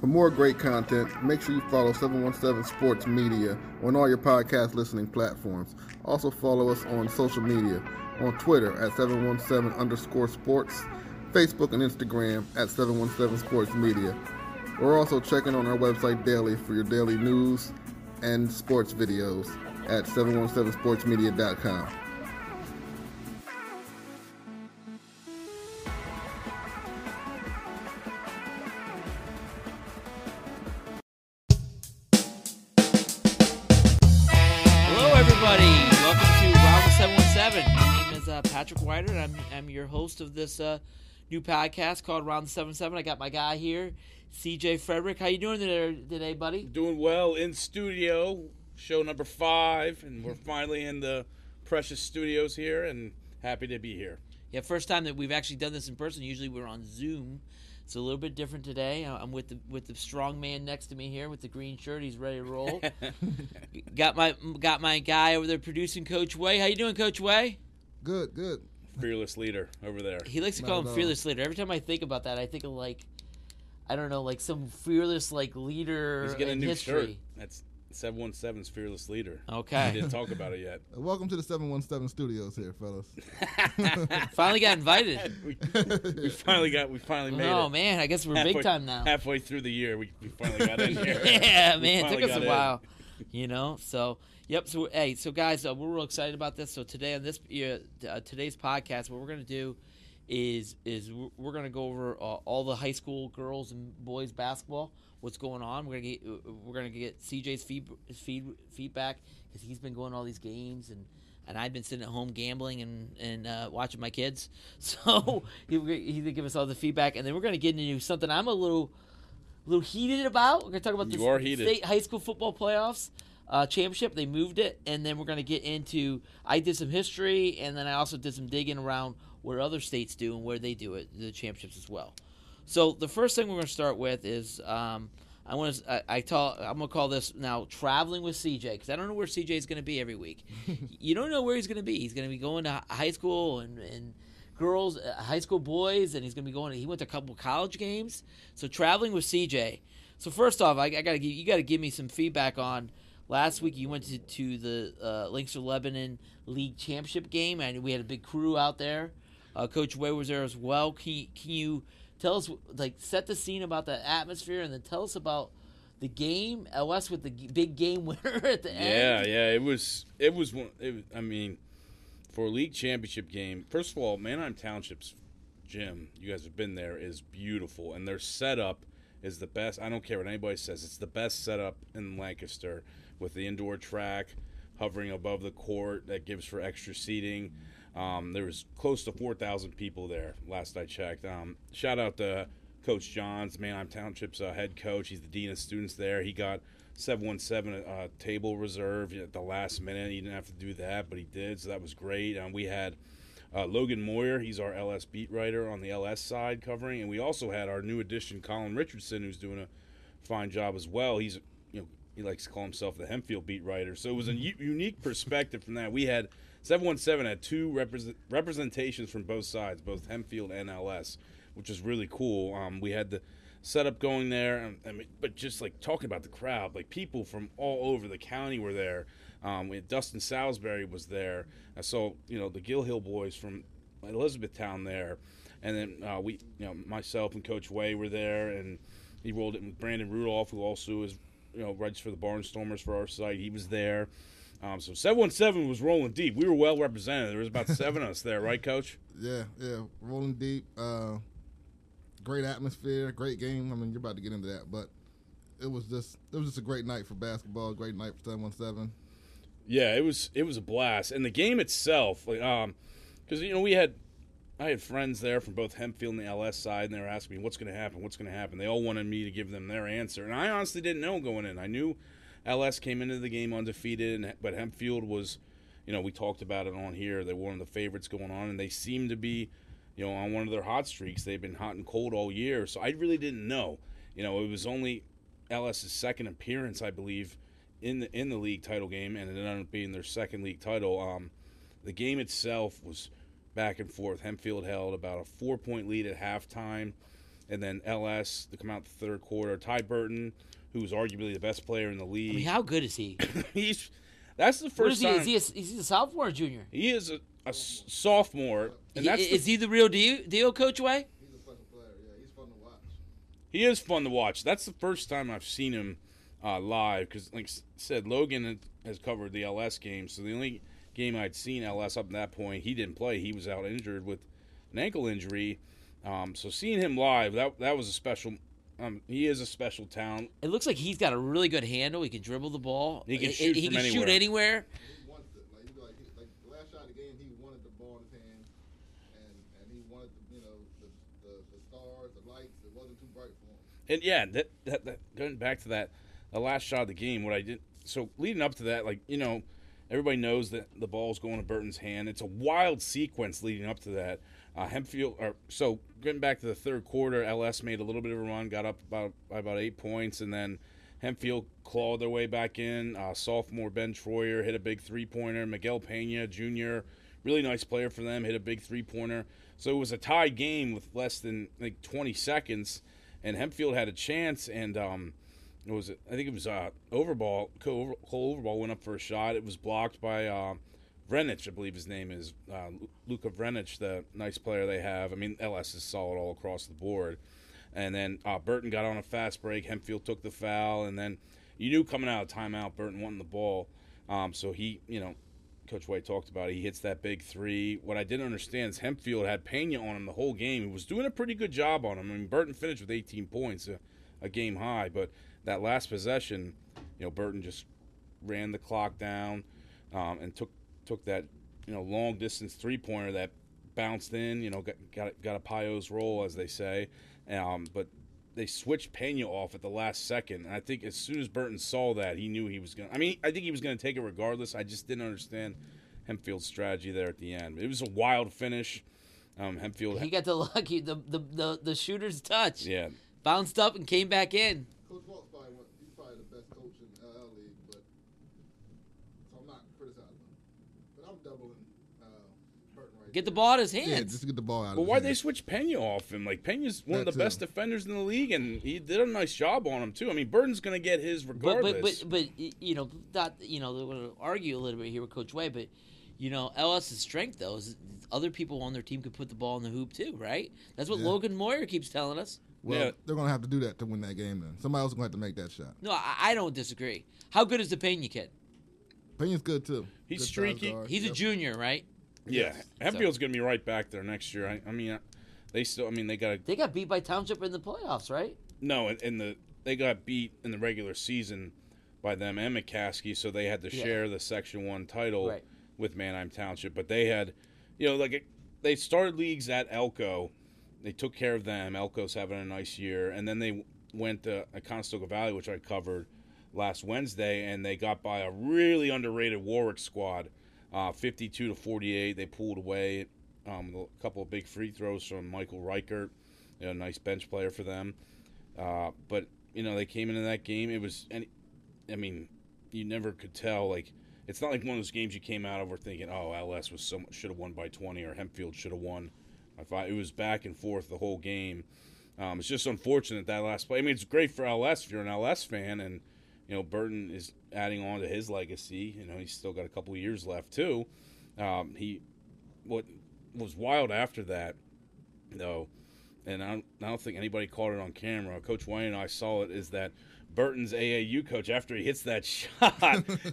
For more great content, make sure you follow 717 Sports Media on all your podcast listening platforms. Also follow us on social media on Twitter at 717 underscore sports, Facebook and Instagram at 717 Sports Media. We're also checking on our website daily for your daily news and sports videos at 717sportsmedia.com. host of this uh, new podcast called Round Seven Seven. I got my guy here, CJ Frederick. How you doing today, today buddy? Doing well in studio, show number five, and we're finally in the precious studios here, and happy to be here. Yeah, first time that we've actually done this in person. Usually we're on Zoom. It's a little bit different today. Uh, I'm with the with the strong man next to me here with the green shirt. He's ready to roll. got my got my guy over there producing, Coach Way. How you doing, Coach Way? Good, good. Fearless leader over there. He likes to call at him all. fearless leader. Every time I think about that, I think of like, I don't know, like some fearless like leader He's getting a new history. shirt. That's 717's fearless leader. I Okay, didn't talk about it yet. Welcome to the 717 studios here, fellas. finally got invited. we, we finally got. We finally made Oh it. man, I guess we're big time now. Halfway through the year, we, we finally got in here. yeah, We man, it took us a in. while. You know, so yep. So hey, so guys, uh, we're real excited about this. So today on this uh, today's podcast, what we're gonna do is is we're- gonna go over uh, all the high school girls and boys basketball. What's going on? We're gonna get we're gonna get CJ's feed, feed feedback because he's been going to all these games and. And I've been sitting at home gambling and and uh, watching my kids, so he he's gonna give us all the feedback, and then we're gonna get into something I'm a little little heated about. We're gonna talk about the You heated. state high school football playoffs uh, championship. They moved it, and then we're gonna get into. I did some history, and then I also did some digging around where other states do and where they do it, the championships as well. So the first thing we're gonna start with is um, I want to. I, I tell. I'm gonna call this now traveling with CJ because I don't know where CJ is gonna be every week. you don't know where he's gonna be. He's gonna be going to high school and and girls, uh, high school boys, and he's gonna be going. He went to a couple college games. So traveling with CJ. So first off, I, I gotta give you gotta give me some feedback on. Last week you went to, to the uh, Lancaster Lebanon League Championship game, and we had a big crew out there. Uh, Coach Way was there as well. Can you, can you tell us, like, set the scene about the atmosphere, and then tell us about the game? LS with the big game winner at the Yeah, end. yeah. It was. It was one. It, was- I mean, for a league championship game. First of all, Manheim Township's gym. You guys have been there. Is beautiful, and their setup is the best. I don't care what anybody says. It's the best setup in Lancaster with the indoor track hovering above the court that gives for extra seating. Um, there was close to 4,000 people there last I checked. Um, shout out to Coach Johns, Manheim Township's uh, head coach. He's the dean of students there. He got 717 uh, table reserve at the last minute. He didn't have to do that, but he did, so that was great. Um, we had uh, Logan Moyer, he's our LS beat writer on the LS side covering, and we also had our new addition, Colin Richardson, who's doing a fine job as well. He's, he likes to call himself the Hempfield beat writer. So it was a u- unique perspective from that. We had 717 had two represent, representations from both sides, both Hempfield and LS, which is really cool. Um, we had the setup going there, and, I mean, but just like talking about the crowd, like people from all over the county were there. Um, we had Dustin Salisbury was there. I saw you know the Gill Hill boys from Elizabethtown there, and then uh, we you know myself and Coach Way were there, and he rolled it with Brandon Rudolph, who also is you know writes for the Barnstormers for our site. He was there. Um, so 717 was rolling deep. We were well represented. There was about seven of us there, right, Coach? Yeah, yeah, rolling deep. Uh, great atmosphere, great game. I mean, you're about to get into that, but it was just it was just a great night for basketball. Great night for seven one seven. Yeah, it was it was a blast, and the game itself, like um, because you know we had I had friends there from both Hempfield and the LS side, and they were asking me what's going to happen, what's going to happen. They all wanted me to give them their answer, and I honestly didn't know going in. I knew LS came into the game undefeated, and, but Hempfield was, you know, we talked about it on here. They were one of the favorites going on, and they seemed to be, you know, on one of their hot streaks. They've been hot and cold all year, so I really didn't know. You know, it was only LS's second appearance, I believe, in the in the league title game, and it ended up being their second league title. Um, the game itself was back and forth. Hempfield held about a four point lead at halftime. and then LS to come out the third quarter. Ty Burton, who's arguably the best player in the I league. mean, how good is he? he's that's the first is he? time Is he, a, is he a sophomore or junior? he is a sophomore, and He- that's the is he the real deal, deal Coach Way? He's a special player. Yeah, he's fun to watch. He is fun to watch. That's the first time I've seen him uh, live because, like I said, Logan has covered the LS game. So the only game I'd seen LS up to that point, he didn't play. He was out injured with an ankle injury. Um, so seeing him live, that that was a special. Um, he is a special talent. It looks like he's got a really good handle. He can dribble the ball. He can He- shoot He from can shoot anywhere. anywhere. He wants it. Like, he, like, he, like the last shot of the game, he wanted the ball in his and and he wanted, the, you know, the, the the stars, the lights. It wasn't too bright for him. And yeah, that, that, that going back to that, the last shot of the game. What I did so leading up to that, like you know, everybody knows that the ball's going to Burton's hand. It's a wild sequence leading up to that. Uh, Hempfield, or so getting back to the third quarter, LS made a little bit of a run, got up about by about eight points, and then Hempfield clawed their way back in. Uh, sophomore Ben Troyer hit a big three pointer. Miguel Pena Jr., really nice player for them, hit a big three pointer. So it was a tie game with less than like 20 seconds, and Hempfield had a chance, and um, it was I think it was uh, Overball. Cole, Overball went up for a shot. It was blocked by uh, Vrenich, I believe his name is uh, Luka Vrenich, the nice player they have. I mean, LS is solid all across the board. And then uh, Burton got on a fast break. Hempfield took the foul, and then you knew coming out of timeout, Burton wanting the ball. Um, so he, you know, Coach White talked about it. He hits that big three. What I didn't understand is Hempfield had Pena on him the whole game. He was doing a pretty good job on him. I mean, Burton finished with 18 points, a, a game high, but that last possession, you know, Burton just ran the clock down um, and took took that you know long distance three pointer that bounced in. You know, got got, got a Pios roll as they say, um, but they switched Pena off at the last second. And I think as soon as Burton saw that, he knew he was going. to I mean, I think he was going to take it regardless. I just didn't understand Hempfield's strategy there at the end. It was a wild finish. Um, Hempfield, He got the lucky the the the, the shooter's touch. yeah, Bounced up and came back in. Coach Walt's probably one, he's probably the best coach in the LL league, but so I'm not criticizing him. But I'm doubling uh, Burton right Get the ball out of his hands. Yeah, hands. just get the ball out. But of why his they switch Pena off him? Like Pena's one of the too. best defenders in the league, and he did a nice job on him too. I mean, Burton's going to get his but regardless. but but but y- you know not you know they're going to argue a little bit here with Coach Way, but you know LS's strength though is other people on their team could put the ball in the hoop too, right? That's what Yeah. Logan Moyer keeps telling us. Well, Yeah. they're gonna have to do that to win that game. Then somebody else is gonna have to make that shot. No, I, I don't disagree. How good is the Pena kid? Pena's good too. He's Good streaky. guard. He's a junior, right? Yeah, Yes. Hempfield's going to be right back there next year. I, I mean, uh, they still. I mean, they got to They got beat by Township in the playoffs, right? no in, in the they got beat in the regular season by them and McCaskey, so they had to Yeah. share the Section One title Right. with Manheim Township. But they had, you know, like it, they started leagues at Elco. They took care of them. Elco's having a nice year, and then they went to a Conestoga Valley, which I covered last Wednesday, and they got by a really underrated Warwick squad, uh, fifty-two to forty-eight. They pulled away um, a couple of big free throws from Michael Reichert, you know, a nice bench player for them. Uh, but you know, they came into that game. It was, and I mean, you never could tell. Like, it's not like one of those games you came out of where thinking, "Oh, LS was so should have won by 20 or Hempfield should have won." I thought it was back and forth the whole game. Um, it's just unfortunate that last play. I mean, it's great for LS if you're an LS fan, and you know Burton is adding on to his legacy. You know, he's still got a couple of years left too. Um, he, what was wild after that, though, and I don't, I don't think anybody caught it on camera. Coach Wayne and I saw it. Is that Burton's AAU coach after he hits that shot,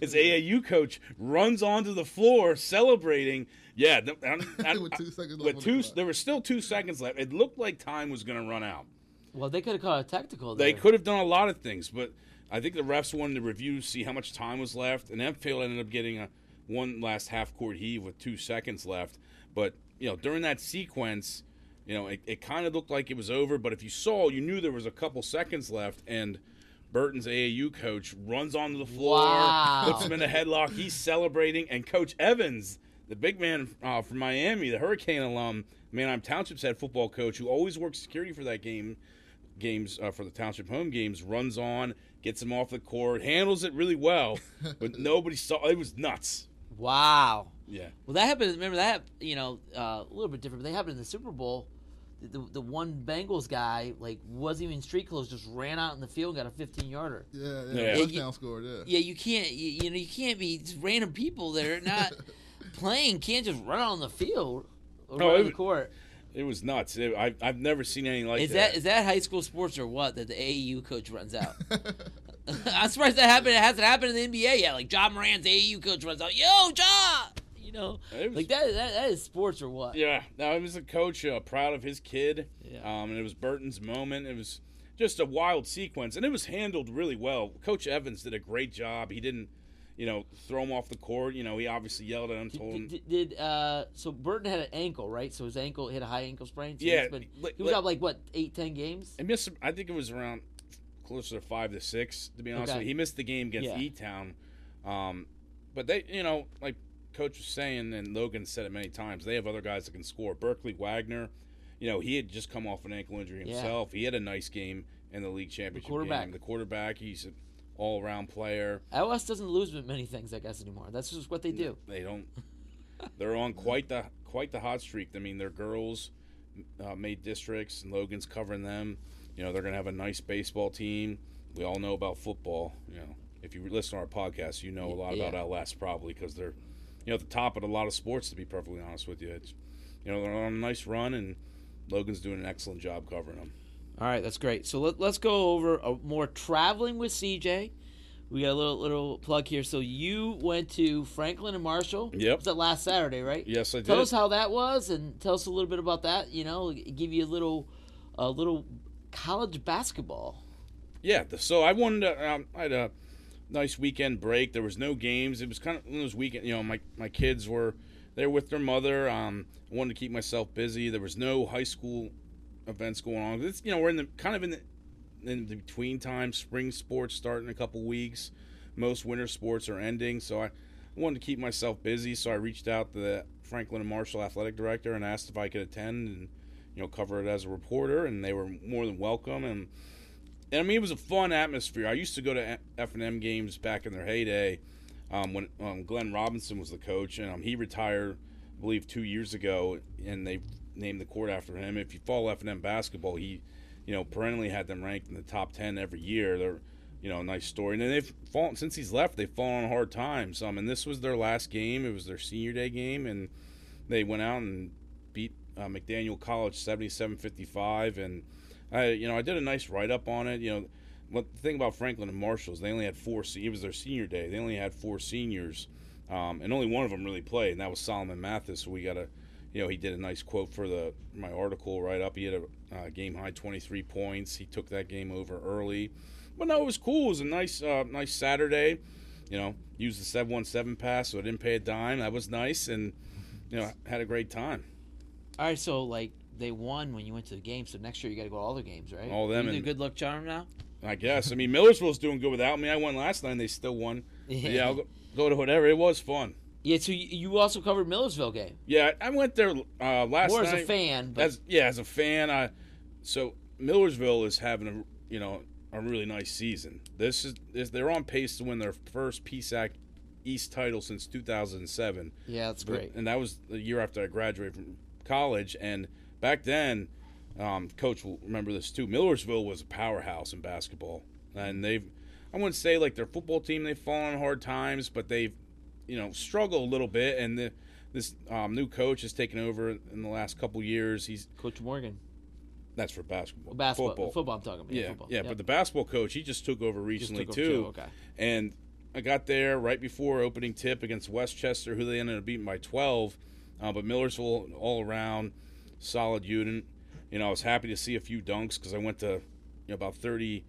his AAU coach runs onto the floor celebrating. Yeah, I- I- With two seconds left with the two, there were still two seconds left. It looked like time was going to run out. Well, they could have caught a technical. They could have done a lot of things, but I think the refs wanted to review, see how much time was left, and Hempfield ended up getting a one last half court heave with two seconds left. But you know, during that sequence, you know, it, it kind of looked like it was over. But if you saw, you knew there was a couple seconds left, and Burton's AAU coach runs onto the floor, Wow. puts him in a headlock. He's celebrating, and Coach Evans, the big man uh, from Miami, the Hurricane alum, Manheim Township's head football coach, who always works security for that game, games uh, for the Township home games, runs on, gets him off the court, handles it really well, but nobody saw. It was nuts. Wow. Yeah. Well, that happened. Remember that? You know, uh, a little bit different. But they happened in the Super Bowl. the, the one Bengals guy like wasn't even street clothes, just ran out in the field and got a 15 yarder. Yeah, yeah, Yeah. touchdown scored. Yeah. Yeah, you can't. You, you know, you can't be just random people that are not playing. Can't just run out on the field or Oh, run it on the court. It was nuts. It, I, I've never seen anything like Is that. that is that high school sports or what that the AAU coach runs out? I'm surprised that happened. It hasn't happened in the NBA yet. Like John Morant's AAU coach runs out. Yo, John. You know, was- like that, that. That is sports or what? Yeah, Now I was a coach uh, proud of his kid. Yeah. Um, and it was Burton's moment. It was just a wild sequence, and it was handled really well. Coach Evans did a great job. He didn't, you know, throw him off the court. You know, he obviously yelled at him, told him. Did, did, did uh so Burton had an ankle right? So his ankle hit a high ankle sprain. So Yeah, been- he was out like what eight ten games. I missed. I think it was around closer to five to six. To be honest, Okay. with you. he missed the game against Yeah. E Town. Um, but they, you know, like Coach was saying, and Logan said it many times, they have other guys that can score. Berkeley Wagner, you know, he had just come off an ankle injury Yeah. himself. He had a nice game in the league championship quarterback. game. The quarterback, he's an all-around player. LS doesn't lose many things, I guess, anymore. That's just what they do. They don't. They're on quite the quite the hot streak. I mean, their girls uh, made districts, and Logan's covering them. You know, they're gonna have a nice baseball team. We all know about football. You know, if you listen to our podcast, you know a lot Yeah. about LS probably because they're, you know, at the top of a lot of sports. To be perfectly honest with you, it's, you know, they're on a nice run, and Logan's doing an excellent job covering them. All right, that's great. So let, let's go over a more traveling with CJ. We got a little little plug here. So you went to Franklin and Marshall. Yep. Was that last Saturday, right? Yes, I did. Tell us how that was, and tell us a little bit about that. You know, give you a little, a little college basketball. Yeah, so I wanted to. Um, I had a nice weekend break. There was no games. It was kind of one of those weekend. You know, my my kids were there with their mother. Um, I wanted to keep myself busy. There was no high school events going on. It's you know we're in the kind of in the in the between time. Spring sports start in a couple weeks. Most winter sports are ending. So I wanted to keep myself busy. So I reached out to the Franklin and Marshall athletic director and asked if I could attend and you know cover it as a reporter. And they were more than welcome. And and I mean, it was a fun atmosphere. I used to go to F and M games back in their heyday um, when um, Glenn Robinson was the coach, and um, he retired, I believe, two years ago, and they named the court after him. If you follow F and M basketball, he, you know, perennially had them ranked in the top ten every year. They're, you know, a nice story. And they've fallen since he's left. They've fallen on hard times. Um, and this was their last game. It was their senior day game, and they went out and beat uh, McDaniel College 77-55 and I you know I did a nice write up on it. You know, what the thing about Franklin and Marshalls, they only had four. It was their senior day. They only had four seniors, um, and only one of them really played, and that was Solomon Mathis. So we got a, you know, he did a nice quote for the my article right up. He had a uh, game high 23 points. He took that game over early, but no, it was cool. It was a nice uh, nice Saturday. You know, used the 717 pass, so I didn't pay a dime. That was nice, and you know, had a great time. All right, so like they won when you went to the game, so next year you got to go to all the games, right? All them You and- good luck charm now. I guess. I mean, Millersville's doing good without me. I won last night. and They still won. But yeah, I'll go, go to whatever. It was fun. Yeah, so you, you also covered Millersville game. Yeah, I went there uh, last More night. as a fan, but As yeah, as a fan, I so Millersville is having a you know a really nice season. This is, is they're on pace to win their first PSAC East title since 2007. yeah, that's But- great. And that was the year after I graduated from college. And back then, um, Coach will remember this too. Millersville was a powerhouse in basketball, and they've I wouldn't say like their football team they've fallen on hard times, but they've you know struggle a little bit. And the, this um, new coach has taken over in the last couple years. He's Coach Morgan, that's for basketball, basketball, football. football. I'm talking about. Yeah, football. yeah, but the basketball coach he just took over Just recently took over too. Okay. And I got there right before opening tip against West Chester, who they ended up beating by 12. Uh, but Millersville, all around, solid unit. You know, I was happy to see a few dunks because I went to you know, about 30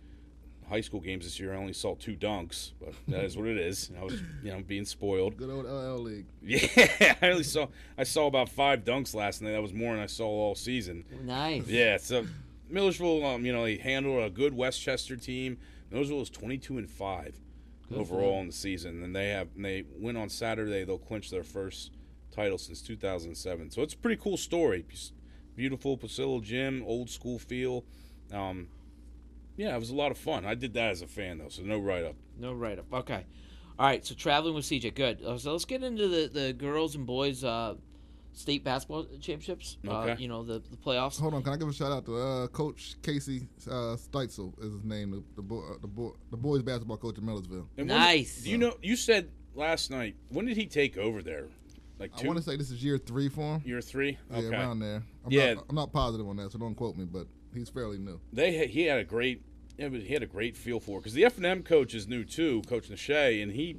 high school games this year. I only saw two dunks, but that is what it is. I was, you know, being spoiled. Good old LL League. Yeah, I only saw I saw about five dunks last night. That was more than I saw all season. Nice. Yeah, so Millersville, um, you know, they handled a good West Chester team. Millersville is twenty-two and five Good overall in the season, and they have and they win on Saturday. They'll clinch their first title since two thousand seven. So it's a pretty cool story. Beautiful Pucillo gym, old school feel. Um, yeah, it was a lot of fun. I did that as a fan though, so no write-up. No write up. Okay. All right. So traveling with CJ. Good. Uh, So let's get into the, the girls and boys uh, state basketball championships. Uh, Okay. you know the, the playoffs. Hold on, can I give a shout out to uh, Coach Casey uh, Stitzel is his name, the the, boy, uh, the, boy, the boys basketball coach in Millersville. And when- Nice. do you know? You said last night. When did he take over there? Like I two, want to say this is year three for him. year three. Yeah, around there. I'm Yeah. not, I'm not positive on that, so don't quote me, but he's fairly new. they had, he had a great he had a great feel for because the F and M coach is new too, Coach Nashe, and he,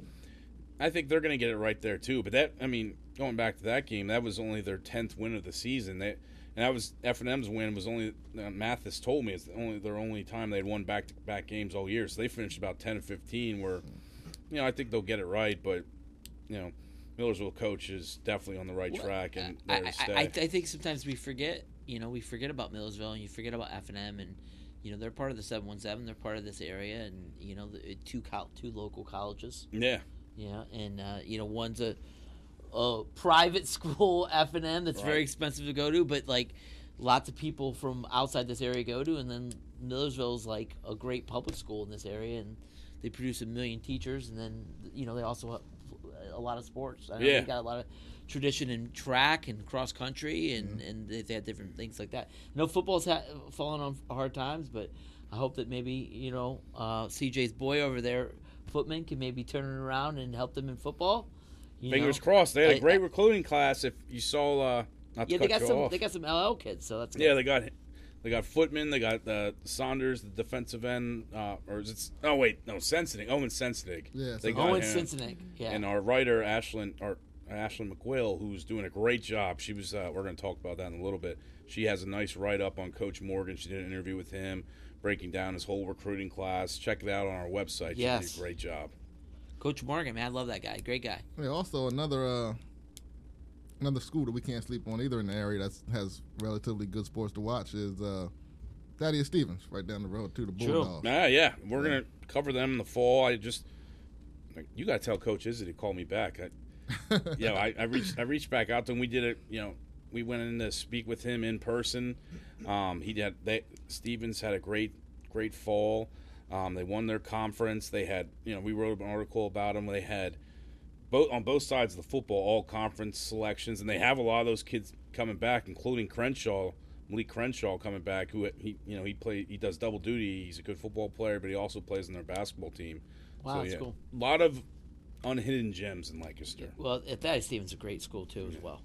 I think they're going to get it right there too. But that, I mean, going back to that game, that was only their tenth win of the season. They, and that was F and M's win was only uh, Mathis told me it's the only their only time they'd won back to back games all year. So they finished about ten and fifteen. Where, you know, I think they'll get it right, but you know. Millersville coach is definitely on the right track and I, I. I, I think sometimes we forget. You know, we forget about Millersville, and you forget about F and M, and you know they're part of the seven one seven. They're part of this area, and you know the two col- two local colleges. yeah, Yeah, and uh, you know one's a, a private school F and M that's very expensive to go to, but like lots of people from outside this area go to, and then Millersville's like a great public school in this area, and they produce a million teachers, and then you know they also have a lot of sports. I know Yeah. they got a lot of tradition in track and cross country, and and they, they had different things like that. No know football's ha- fallen on hard times, but I hope that maybe you know uh, CJ's boy over there, Footman, can maybe turn it around and help them in football. You Fingers know? crossed. They had a great I- recruiting class. If you saw, uh, not to Yeah, they cut got you some. off. They got some LL kids, so that's good. yeah, they got they got Footman. They got uh, Saunders, the defensive end, uh, or is it? Oh wait, no, Sensenig. Owen Sensenig. Yeah, they got Owen him. Sensenig. Yeah. And our writer Ashlyn or Ashlyn McQuill, who's doing a great job. She was. Uh, we're going to talk about that in a little bit. She has a nice write up on Coach Morgan. She did an interview with him, breaking down his whole recruiting class. Check it out on our website. She Yes. did a great job. Coach Morgan, man, I love that guy. Great guy. Yeah, also another uh, another school that we can't sleep on either in the area that has relatively good sports to watch is uh, Thaddeus Stevens, right down the road to the True. Bulldogs. Ah, yeah, we're gonna cover them in the fall. I just, you gotta tell Coach Izzy to call me back. I, you know, I, I reached I reached back out to him. We did it. You know, we went in to speak with him in person. Um, he had they Stevens had a great great fall. Um, they won their conference. They had you know we wrote an article about them. They had both on both sides of the football all conference selections, and they have a lot of those kids coming back, including Crenshaw. Malik Crenshaw coming back, who he you know he play he does double duty. He's a good football player, but he also plays in their basketball team. Wow, so, that's yeah, cool. A lot of unhidden gems in Lancaster. Well, at that Stevens a great school too as well.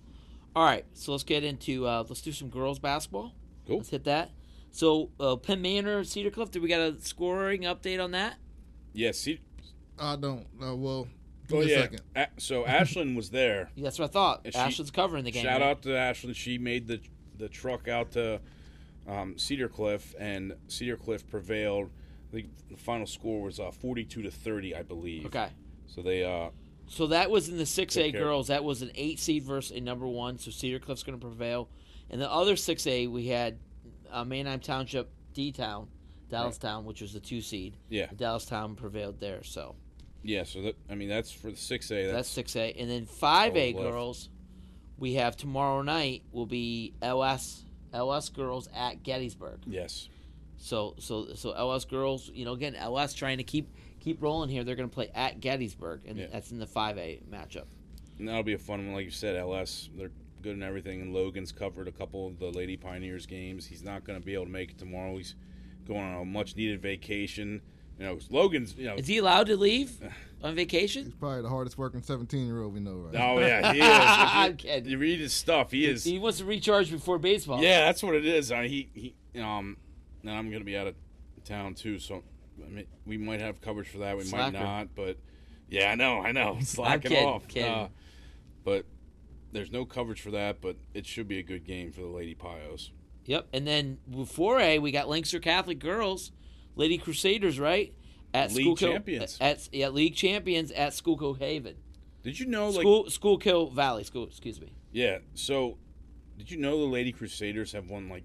All right, so let's get into uh, let's do some girls basketball. Cool. Let's hit that. So uh, Penn Manor, Cedar Cliff. Did we got a scoring update on that? Yeah, see, I don't. Uh, well, give oh me a yeah. second. A- so Ashlyn was there. Yeah, that's what I thought. She- Ashlyn's covering the game. Shout right? out to Ashlyn. She made the the truck out to um, Cedar Cliff, and Cedar Cliff prevailed. I think the final score was uh, forty-two to thirty, I believe. Okay. So they uh, So that was in the six A girls. That was an eight seed versus a number one. So Cedar Cliff's going to prevail. And the other six A we had uh, Manheim Township, D Town, Dallas Town, which was the two seed. yeah Dallas Town prevailed there. So yeah. So that I mean that's for the six A. that's That's, six A. And then five A girls, we have tomorrow night will be LS LS girls at Gettysburg. yes. So so so LS girls, you know, again LS trying to keep keep rolling here. They're going to play at Gettysburg, and Yeah. that's in the five A matchup. And that'll be a fun one, like you said. LS, they're good and everything. And Logan's covered a couple of the Lady Pioneers games. He's not going to be able to make it tomorrow. He's going on a much needed vacation. You know, Logan's. You know, Is he allowed to leave on vacation? He's probably the hardest working 17 year old we know, right? oh yeah, he is. I'm you, kidding. you read his stuff, he is. He wants to recharge before baseball. Yeah, that's what it is. I, he he. Um, and I'm going to be out of town too, so I mean, we might have coverage for that. We Slacker. might not, but yeah, I know, I know, slacking kidding, off. kidding. Uh, but there's no coverage for that. But it should be a good game for the Lady Pios. Yep. And then before A, we got Lancaster Catholic girls, Lady Crusaders, right? At League Schuylkill- champions. At yeah, league champions at Schuylkill Haven. Did you know, like, School Schuylkill Valley. School. Excuse me. yeah? So, did you know the Lady Crusaders have won like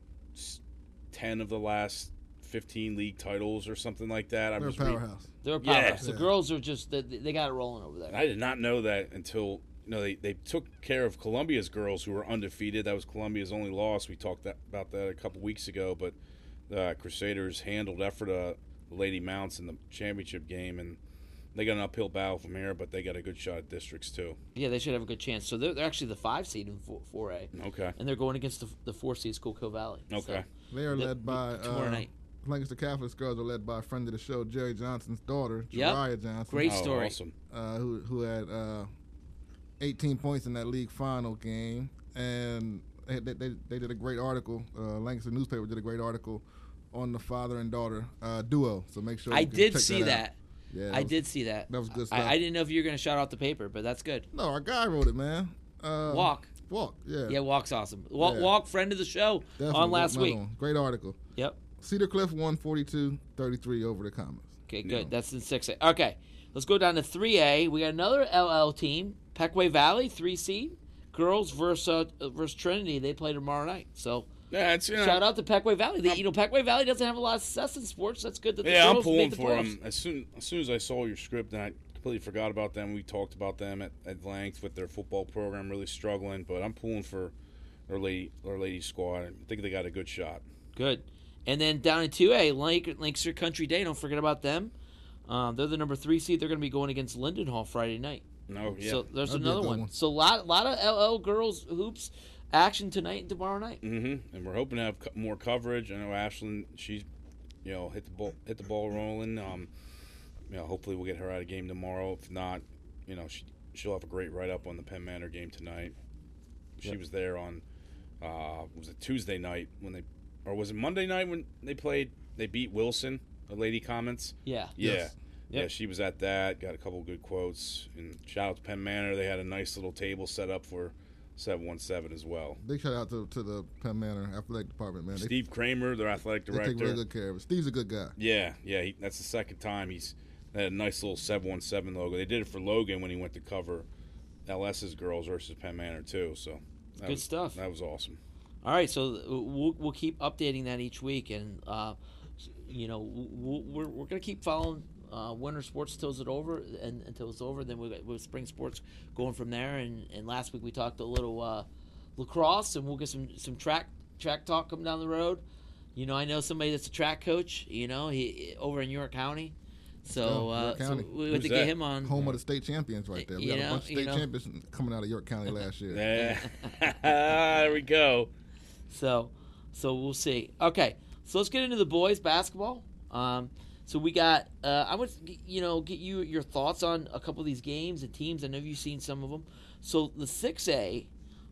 ten of the last fifteen league titles or something like that? I They're a was reading- powerhouse. They're a Yeah. powerhouse. The Yeah. girls are just they, they got it rolling over there. I did not know that until you know they, they took care of Columbia's girls who were undefeated. That was Columbia's only loss. We talked that, about that a couple weeks ago, but the Crusaders handled Ephrata, the Lady Mounts in the championship game, and they got an uphill battle from here, but they got a good shot at districts too. Yeah, they should have a good chance. So they're, they're actually the five seed in four A, Okay. and they're going against the, the four seed Schuylkill Valley. So, Okay. They are the- led by tomorrow uh, night. Lancaster Catholic girls are led by a friend of the show, Jerry Johnson's daughter, Yep. Jariah Johnson, Great Oh, story. Awesome. uh, who who had uh, 18 points in that league final game, and they they, they, they did a great article. Uh, Lancaster newspaper did a great article on the father and daughter uh, duo. So make sure I can did check see that. that. out. Yeah, I was- did see that. That was good I, stuff. I didn't know if you were going to shout out the paper, but that's good. No, our guy wrote it, man. Uh, Walk. Walk. Yeah. Yeah, Walk's awesome. Walk, Yeah. Walk friend of the show Definitely. on last Another week. one. Great article. Yep. Cedar Cliff won 42-33 over the Comets. Okay, Yeah. good. That's in 6A. Okay, let's go down to 3A. We got another LL team, Pequea Valley, 3C. Girls versus, uh, versus Trinity. They play tomorrow night. So Yeah, it's you know, shout out to Pequea Valley. They, you know, Pequea Valley doesn't have a lot of success in sports. That's good that the Yeah, I'm girls made pulling the for playoffs. them. As soon as soon as I saw your script, and I completely forgot about them. We talked about them at, at length with their football program really struggling, but I'm pulling for their lady their lady squad. I think they got a good shot. Good. And then down in 2A, Lake, Lancaster Country Day. Don't forget about them. Um, they're the number three seed. They're going to be going against Linden Hall Friday night. No, yeah, So there's That'd another one. one. So a lot, lot of LL girls hoops action tonight and tomorrow night. mm-hmm. and we're hoping to have co- more coverage. I know Ashlyn, she's you know hit the ball hit the ball rolling. Um, you know, hopefully we'll get her out of game tomorrow. If not, you know, she she'll have a great write up on the Penn Manor game tonight. She Yep. was there on uh, was it Tuesday night when they or was it Monday night when they played? They beat Wilson. The lady Comets. Yeah. Yeah. Yes. Yeah, she was at that. Got a couple good quotes. And shout out to Penn Manor. They had a nice little table set up for 717 as well. Big shout out to, to the Penn Manor athletic department, man. They, Steve Kramer, their athletic director. they director. take really good care of it. Steve's a good guy. Yeah, yeah. He, that's the second time he's they had a nice little 717 logo. They did it for Logan when he went to cover LS's girls versus Penn Manor too. So that Good was, stuff. That was awesome. All right, so we'll, we'll keep updating that each week, and uh, you know we'll, we're we're gonna keep following uh, winter sports till it's over, and until it's over, then we got with spring sports going from there. And, and last week we talked a little uh, lacrosse, and we'll get some some track track talk coming down the road. You know, I know somebody that's a track coach. You know, he over in York County, so, Oh, uh, York so County. we had to Who's get him on. Home of the state champions right there. We You got know, a bunch of you state know. champions coming out of York County last year. Yeah. there we go. So, so we'll see. Okay, so let's get into the boys basketball. Um, so we got. Uh, I would, you know, get you your thoughts on a couple of these games and teams. I know you've seen some of them. So the six A,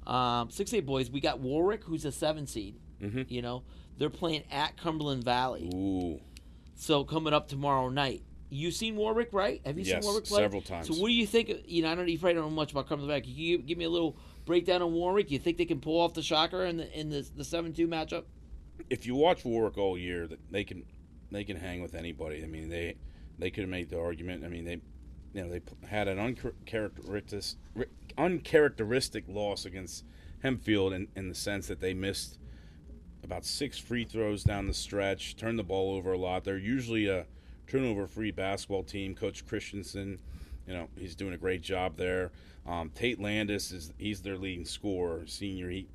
um, six A boys. We got Warwick, who's a seven seed. Mhm. You know, they're playing at Cumberland Valley. Ooh. So coming up tomorrow night. You've seen Warwick, right? Have you Yes, seen Warwick play? several times. So what do you think? You know, I don't. You probably don't know much about Cumberland Valley. Can you give me a little breakdown on Warwick? You think they can pull off the shocker in the in the the seven two matchup? if you watch Warwick all year, they can they can hang with anybody. I mean, they they could have made the argument. I mean, they you know they had an uncharacteristic uncharacteristic loss against Hempfield in, in the sense that they missed about six free throws down the stretch, turned the ball over a lot. They're usually a turnover-free basketball team. Coach Christensen, you know, he's doing a great job there. Um, Tate Landis is he's their leading scorer, senior. He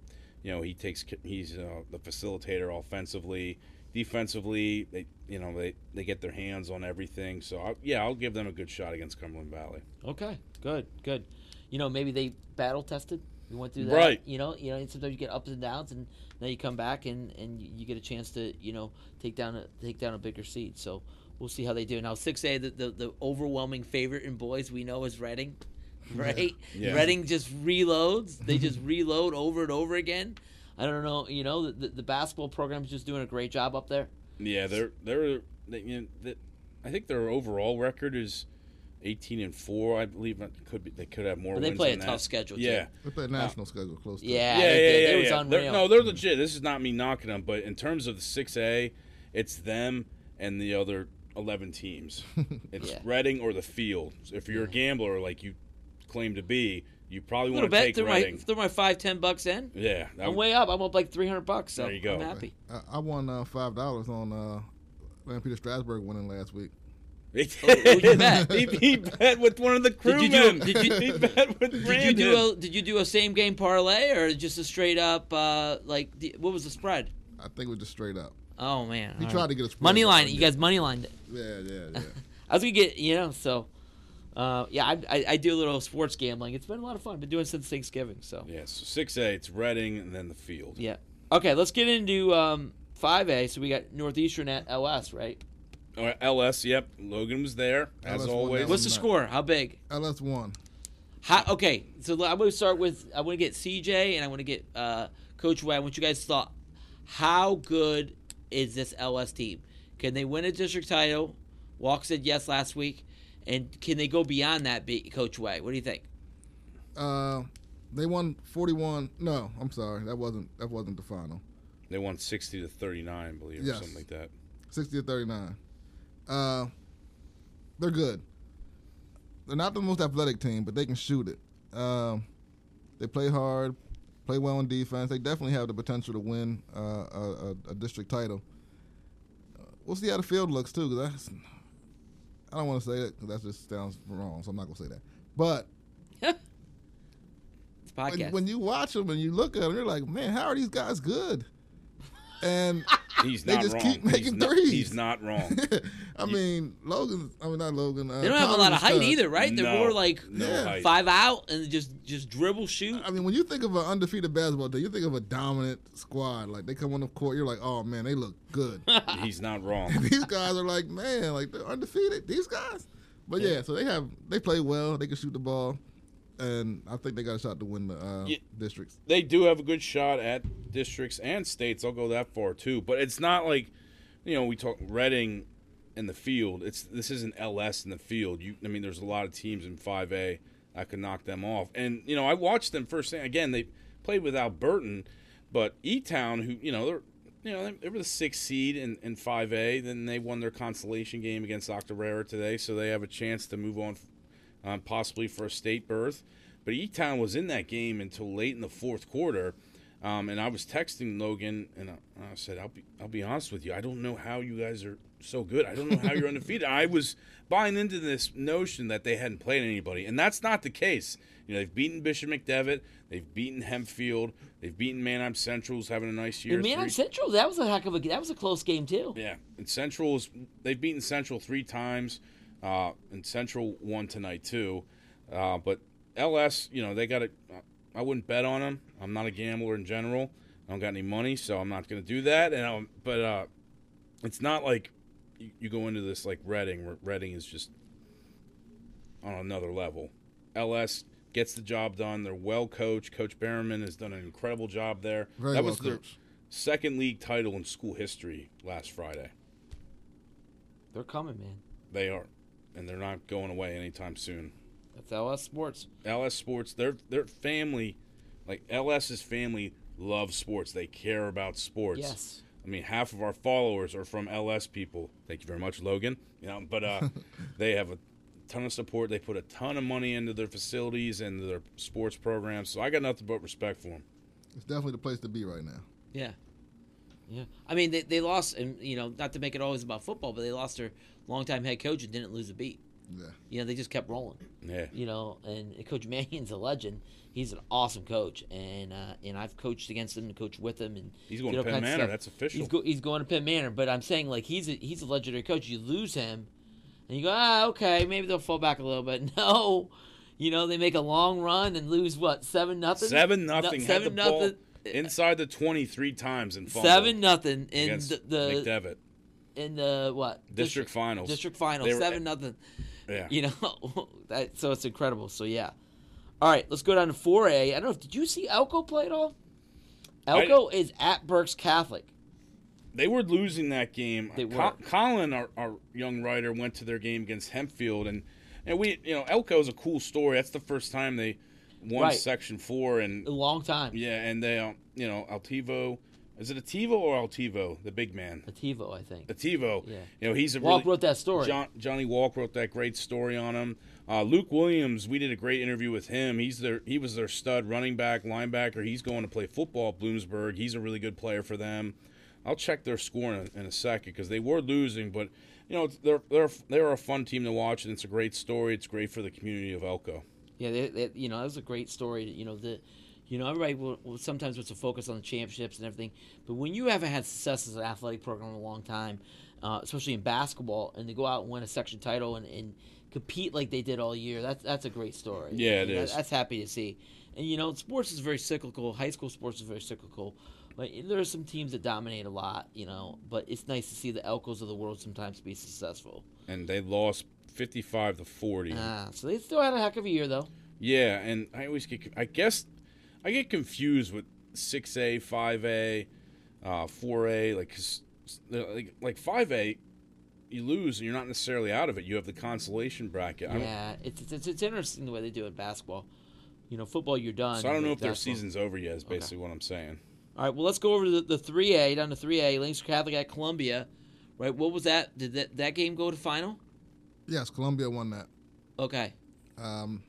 you know he takes he's uh, the facilitator offensively defensively they you know they they get their hands on everything so I, yeah i'll give them a good shot against cumberland valley Okay, good, good. You know, maybe they battle tested. We went through that. Right. You know, you know, sometimes you get ups and downs, and then you come back and and you get a chance to you know take down a take down a bigger seed. So we'll see how they do. Now six A, the, the the overwhelming favorite in boys we know is Reading, right? Yeah. Reading just reloads. They just reload over and over again. I don't know. You know, the, the, the basketball program's just doing a great job up there. yeah they're they're they, you know, they, i think their overall record is 18 and 4 i believe it could be they could have more But they wins play a than tough that. schedule. too. yeah They play a national schedule close to it. Yeah. yeah, yeah, they- yeah, they yeah. was They're- no, they're legit. This is not me knocking them, but in terms of the six A, it's them and the other eleven teams. It's Yeah. Reading or the field. If you're a gambler like you claim to be, you probably want to bit. take Throw my Reading. throw my five ten bucks in. Yeah, I'm would- way up. I'm up like three hundred bucks. So There you go. I'm happy. I, I won uh, five dollars on uh, Van Peter Strasburg winning last week. who'd you bet? he, he bet with one of the Did you do- did you- he bet with Did you do a Did you do a same game parlay or just a straight up uh, like the, what was the spread? I think it was just straight up. Oh man, He All tried right. to get a spread, money but line. You guys money lined it. Yeah, yeah, yeah. I was gonna get you know so. Uh, yeah, I, I, I do a little sports gambling. It's been a lot of fun. Been doing it since Thanksgiving. So Yeah, so six A, it's Reading and then the field. yeah. Okay, let's get into um, 5A. So we got Northeastern at LS, right? Or LS, yep. Logan was there as LS always. What's the score? How big? LS one. How, okay, so I'm going to start with I want to get CJ and I want to get uh, Coach Way. I want you guys to thought. How good is this LS team? Can they win a district title? Walk said yes last week, and can they go beyond that? Be, Coach Way, what do you think? Uh, they won forty one. No, I'm sorry, that wasn't that wasn't the final. They won sixty to thirty nine, I believe, Yes. or something like that. Sixty to thirty nine. Uh, they're good. They're not the most athletic team, but they can shoot it. Um, they play hard, play well on defense. They definitely have the potential to win uh, a, a, a district title. Uh, we'll see how the field looks too. Cause that's, I don't want to say it because that just sounds wrong, so I'm not gonna say that. But It's a when, when you watch them and you look at them, you're like, man, how are these guys good? And He's They just wrong. keep making he's not, threes. he's not wrong. I mean, Logan. I mean, not Logan. Uh, they don't have a lot of height stud. either, right? They're No, more like no Yeah. height. five out and just just dribble shoot. I mean, when you think of an undefeated basketball team, you think of a dominant squad. Like they come on the court, you're like, oh man, they look good. He's not wrong. These guys are like, man, like they're undefeated. These guys. But yeah, so they have they play well. They can shoot the ball, and I think they got a shot to win the uh, Yeah. districts. they do have a good shot at districts and states. I'll go that far too. But it's not like, you know, we talk Reading in the field. It's this isn't LS in the field. You, I mean, there's a lot of teams in 5A that could knock them off. And you know, I watched them first. thing Again, they played without Burton, but E Town, who you know, they're you know, they, were the sixth seed in, in 5A. Then they won their consolation game against Octorara today, so they have a chance to move on, um, possibly for a state berth. But E Town was in that game until late in the fourth quarter. Um, and I was texting Logan, and I, I said, "I'll be, I'll be honest with you. I don't know how you guys are so good. I don't know how you're undefeated. I was buying into this notion that they hadn't played anybody, and that's not the case. You know, they've beaten Bishop McDevitt, they've beaten Hempfield, they've beaten Manheim Central's having a nice year. And man, Three- Central, that was a heck of a that was a close game too. yeah, and Central is they've beaten Central three times, uh, and Central won tonight too. Uh, but LS, you know, they got it. I wouldn't bet on them. I'm not a gambler in general. I don't got any money, so I'm not going to do that. And um, but uh, it's not like you, you go into this like Reading. Where Reading is just on another level. LS gets the job done. They're well coached. Coach Berriman has done an incredible job there. Very that well was their second league title in school history last Friday. They're coming, man. They are, and they're not going away anytime soon. That's LS Sports. LS Sports, their their family, like LS's family, loves sports. They care about sports. Yes. I mean, half of our followers are from LS people. Thank you very much, Logan. You know, but uh, they have a ton of support. They put a ton of money into their facilities and their sports programs. So I got nothing but respect for them. It's definitely the place to be right now. Yeah. Yeah. I mean, they, they lost, and you know, not to make it always about football, but they lost their longtime head coach and didn't lose a beat. Yeah. You know, they just kept rolling. Yeah. You know, and Coach Mannion's a legend. He's an awesome coach, and uh, and I've coached against him and coached with him, and He's going to Penn Manor. That's official. He's, go, he's going to Penn Manor, but I'm saying like he's a, he's a legendary coach. You lose him, and you go, ah, okay, maybe they'll fall back a little bit. No, you know they make a long run and lose what seven nothing. Seven nothing. No, seven the ball nothing. Inside the twenty three times and Seven nothing in the, the McDevitt in the what district finals. district finals were- seven nothing. Yeah. You know, that, so it's incredible. So yeah. All right, let's go down to four A. I don't know. Did you see Elco play at all? Elco is at Berks Catholic. They were losing that game. They were. Colin, our, our young writer, went to their game against Hempfield, and and we, you know, Elco is a cool story. That's the first time they won Right. Section Four, and A long time. yeah, and they, um, you know, Altivo, is it Ativo or Altivo, the big man? Ativo, I think. Ativo, Yeah. you know, he's a Walk really, wrote that story. John, Johnny Walk wrote that great story on him. Uh, Luke Williams, we did a great interview with him. He's their he was their stud running back, linebacker. He's going to play football at Bloomsburg. He's a really good player for them. I'll check their score in a, in a second because they were losing, but you know they're they're they're a fun team to watch and it's a great story. It's great for the community of Elco. Yeah, they, you know that was a great story. You know the, you know everybody will, will sometimes wants to focus on the championships and everything, but when you haven't had success as an athletic program in a long time, uh, especially in basketball, and to go out and win a section title and, and compete like they did all year. That's that's a great story. Yeah, it And that- is. That's happy to see. And you know, sports is very cyclical. High school sports is very cyclical. But there are some teams that dominate a lot, you know. But it's nice to see the Elcos of the world sometimes be successful. and they lost 55 to 40. Ah, so they still had a heck of a year, though. Yeah, and I always get, I guess, I get confused with 6A, 5A, uh, 4A, like, like, like 5A, you lose and you're not necessarily out of it. You have the consolation bracket. Yeah, it's, it's it's interesting the way they do it in basketball. You know, football, you're done. so I don't know if their season's over yet. Is basically what I'm saying. All right, well, let's go over to the, the 3A, down to 3A. Lancaster Catholic at Columbia. Right, what was that? Did that, that game go to final? Yes, Columbia won that. Okay. Um,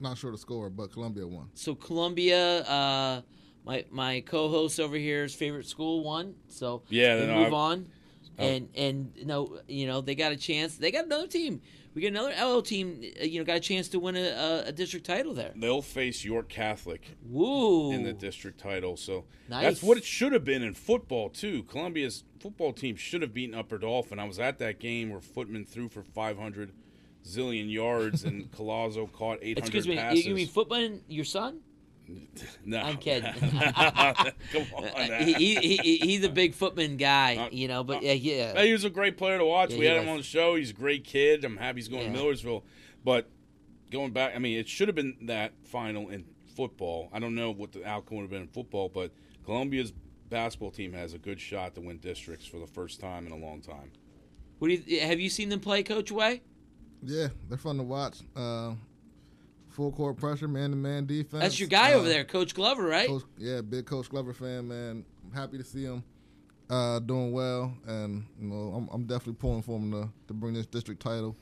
not sure the score, but Columbia won. So Columbia, uh, my my co-host over here's favorite school won. So Yeah, they no, move I've- on, Oh. and and no, you know they got a chance. They got another team. We get another LL team. uh, You know, got a chance to win a, a, a district title there. They'll face York Catholic Woo! in the district title. So Nice. that's what it should have been in football too. Columbia's football team should have beaten Upper Dauphin. I was at that game where Footman threw for 500 zillion yards and Colazo caught 800 Excuse me, passes. you mean Footman, your son? no, I'm kidding. Come on, Uh, he, he, he, he- he's a big Footman guy, Uh, you know. But yeah, yeah. Hey, he was a great player to watch. Yeah, we he had him on the show. He's a great kid. I'm happy he's going Yeah. to Millersville. But going back, I mean, it should have been that final in football. I don't know what the outcome would have been in football, but Columbia's basketball team has a good shot to win districts for the first time in a long time. What do you have you seen them play, Coach Way? Yeah, they're fun to watch. Uh, full court pressure, man to man defense. That's your guy Uh, over there, Coach Glover, right? Coach, yeah, big Coach Glover fan, man. I'm happy to see him uh, doing well, and you know, I'm, I'm definitely pulling for him to, to bring this district title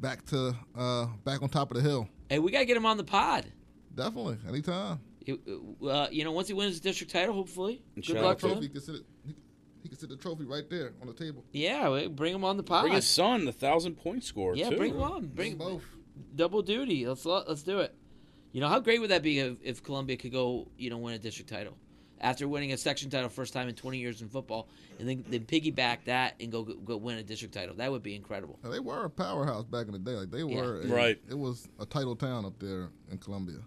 back to uh, back on top of the hill. Hey, we gotta get him on the pod. Definitely, anytime. It- uh, you know, once he wins his district title, hopefully. And Good shout luck out to to- him. He can sit he, he can sit the trophy right there on the table. Yeah, bring him on the pod. Bring his son, the thousand point scorer. yeah, too. bring him on. Bring Bring both. Double duty. Let's let's do it. You know how great would that be if, if Columbia could go, you know, win a district title after winning a section title first time in 20 years in football, and then then piggyback that and go go win a district title. That would be incredible. Now, they were a powerhouse back in the day. Like they Yeah. were, Right. It was a title town up there in Columbia.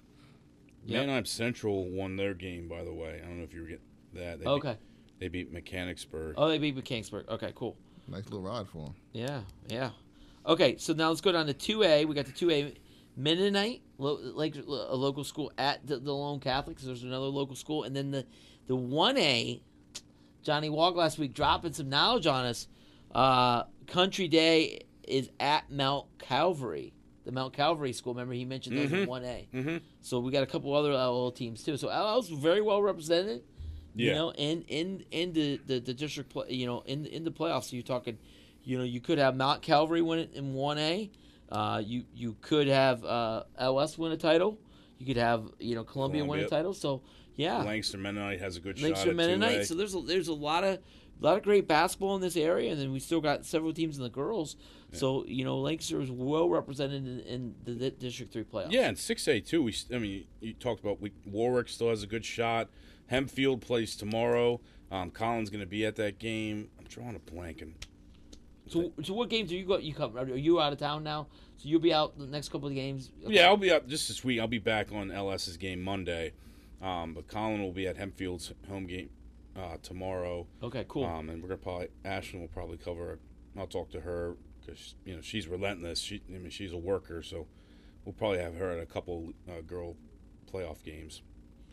Yep. Manheim Central won their game, by the way. I don't know if you were getting that. They Okay. Beat, they beat Mechanicsburg. Oh, they beat Mechanicsburg. Okay, cool. Nice little ride for them. Yeah, yeah. Okay, so now let's go down to two A. We got the two A Mennonite, lo- like a local school at the, the Lone Catholics. There's another local school, and then the the one A. Johnny Walk last week dropping some knowledge on us. Uh, Country Day is at Mount Calvary, the Mount Calvary school. Remember he mentioned those in Mhm. one A. Mm-hmm. So we got a couple other LL teams too. So LL's very well represented. You know, in in in the the, the district, play, you know, in in the playoffs. So you're talking, you know, you could have Mount Calvary win it in one A. Uh, you you could have uh, LS win a title. You could have you know Columbia, win a title. So yeah, Lancaster Mennonite has a good Lancaster shot at Mennonite. 2A. So there's a, there's a lot of a lot of great basketball in this area, and then we still got several teams in the girls. So you know, Lancaster is well represented in, in the, di- District Three playoffs. Yeah, and six A too. We, I mean, you talked about we, Warwick still has a good shot. Hempfield plays tomorrow. Um, Colin's going to be at that game. I'm drawing a blank. And So, so what games are you got? You come? Are you out of town now? So you'll be out the next couple of games. yeah, I'll be up just this week. I'll be back on LS's game Monday, um, but Colin will be at Hempfield's home game uh, tomorrow. Okay, cool. Um, and we're gonna probably Ashton will probably cover. I'll talk to her because you know she's relentless. She, I mean, she's a worker, so we'll probably have her at a couple uh, girl playoff games.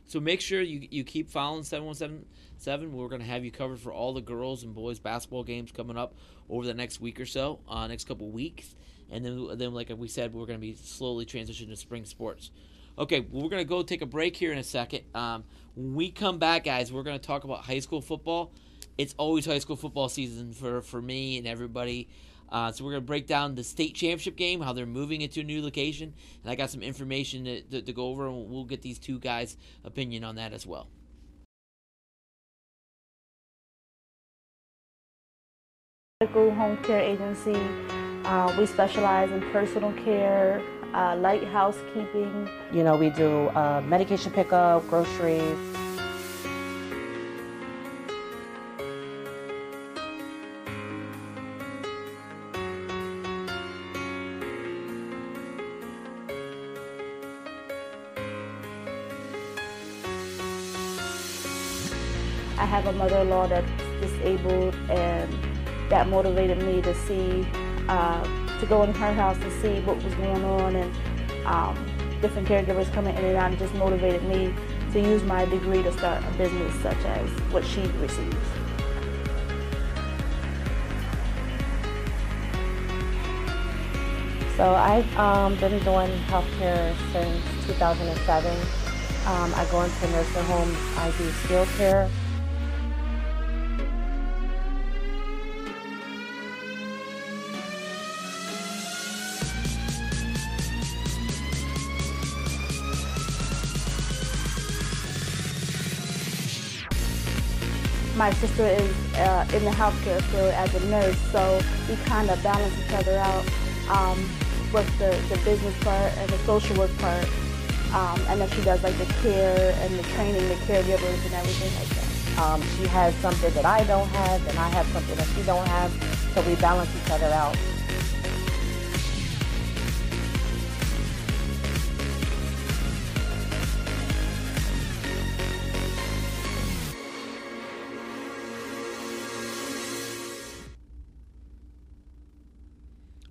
So make sure you you keep following seven one seven seven. We're gonna have you covered for all the girls and boys basketball games coming up over the next week or so, uh, next couple weeks, and then then like we said, we're gonna be slowly transitioning to spring sports. Okay, well, we're gonna go take a break here in a second. Um, when we come back, guys, we're gonna talk about high school football. It's always high school football season for for me and everybody. Uh, so we're gonna break down the state championship game, how they're moving it to a new location, and I got some information to, to, to go over, and we'll get these two guys' opinion on that as well. Medical home care agency. Uh, we specialize in personal care, uh, light housekeeping. You know, we do uh, medication pickup, groceries. Have a mother-in-law that's disabled, and that motivated me to see, uh, to go in her house to see what was going on, and um, different caregivers coming in and out, and just motivated me to use my degree to start a business such as what she receives. So I've um, been doing healthcare since 2007. Um, I go into nursing homes. I do skilled care. My sister is uh, in the healthcare field as a nurse, so we kind of balance each other out um, with the, the business part and the social work part. Um, and then she does like the care and the training, the caregivers and everything like that. Um, she has something that I don't have, and I have something that she don't have, so we balance each other out.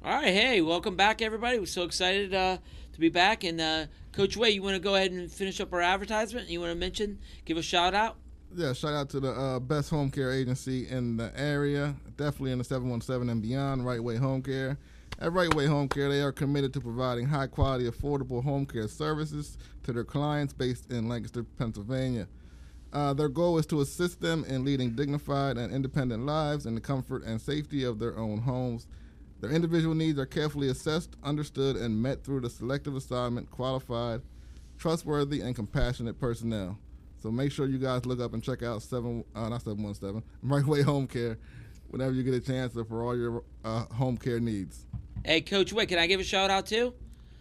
All right, hey, welcome back, everybody. We're so excited uh, to be back. And uh, Coach Way, you want to go ahead and finish up our advertisement? You want to mention, give a shout out? Yeah, shout out to the uh, best home care agency in the area, definitely in the 717 and beyond, Right Way Home Care. At Right Way Home Care, they are committed to providing high quality, affordable home care services to their clients based in Lancaster, Pennsylvania. Uh, their goal is to assist them in leading dignified and independent lives in the comfort and safety of their own homes. Their individual needs are carefully assessed, understood, and met through the selective assignment, qualified, trustworthy, and compassionate personnel. So make sure you guys look up and check out seven, uh, not seven one seven, Right Way Home Care, whenever you get a chance for all your uh, home care needs. Hey, Coach Way, can I give a shout out too?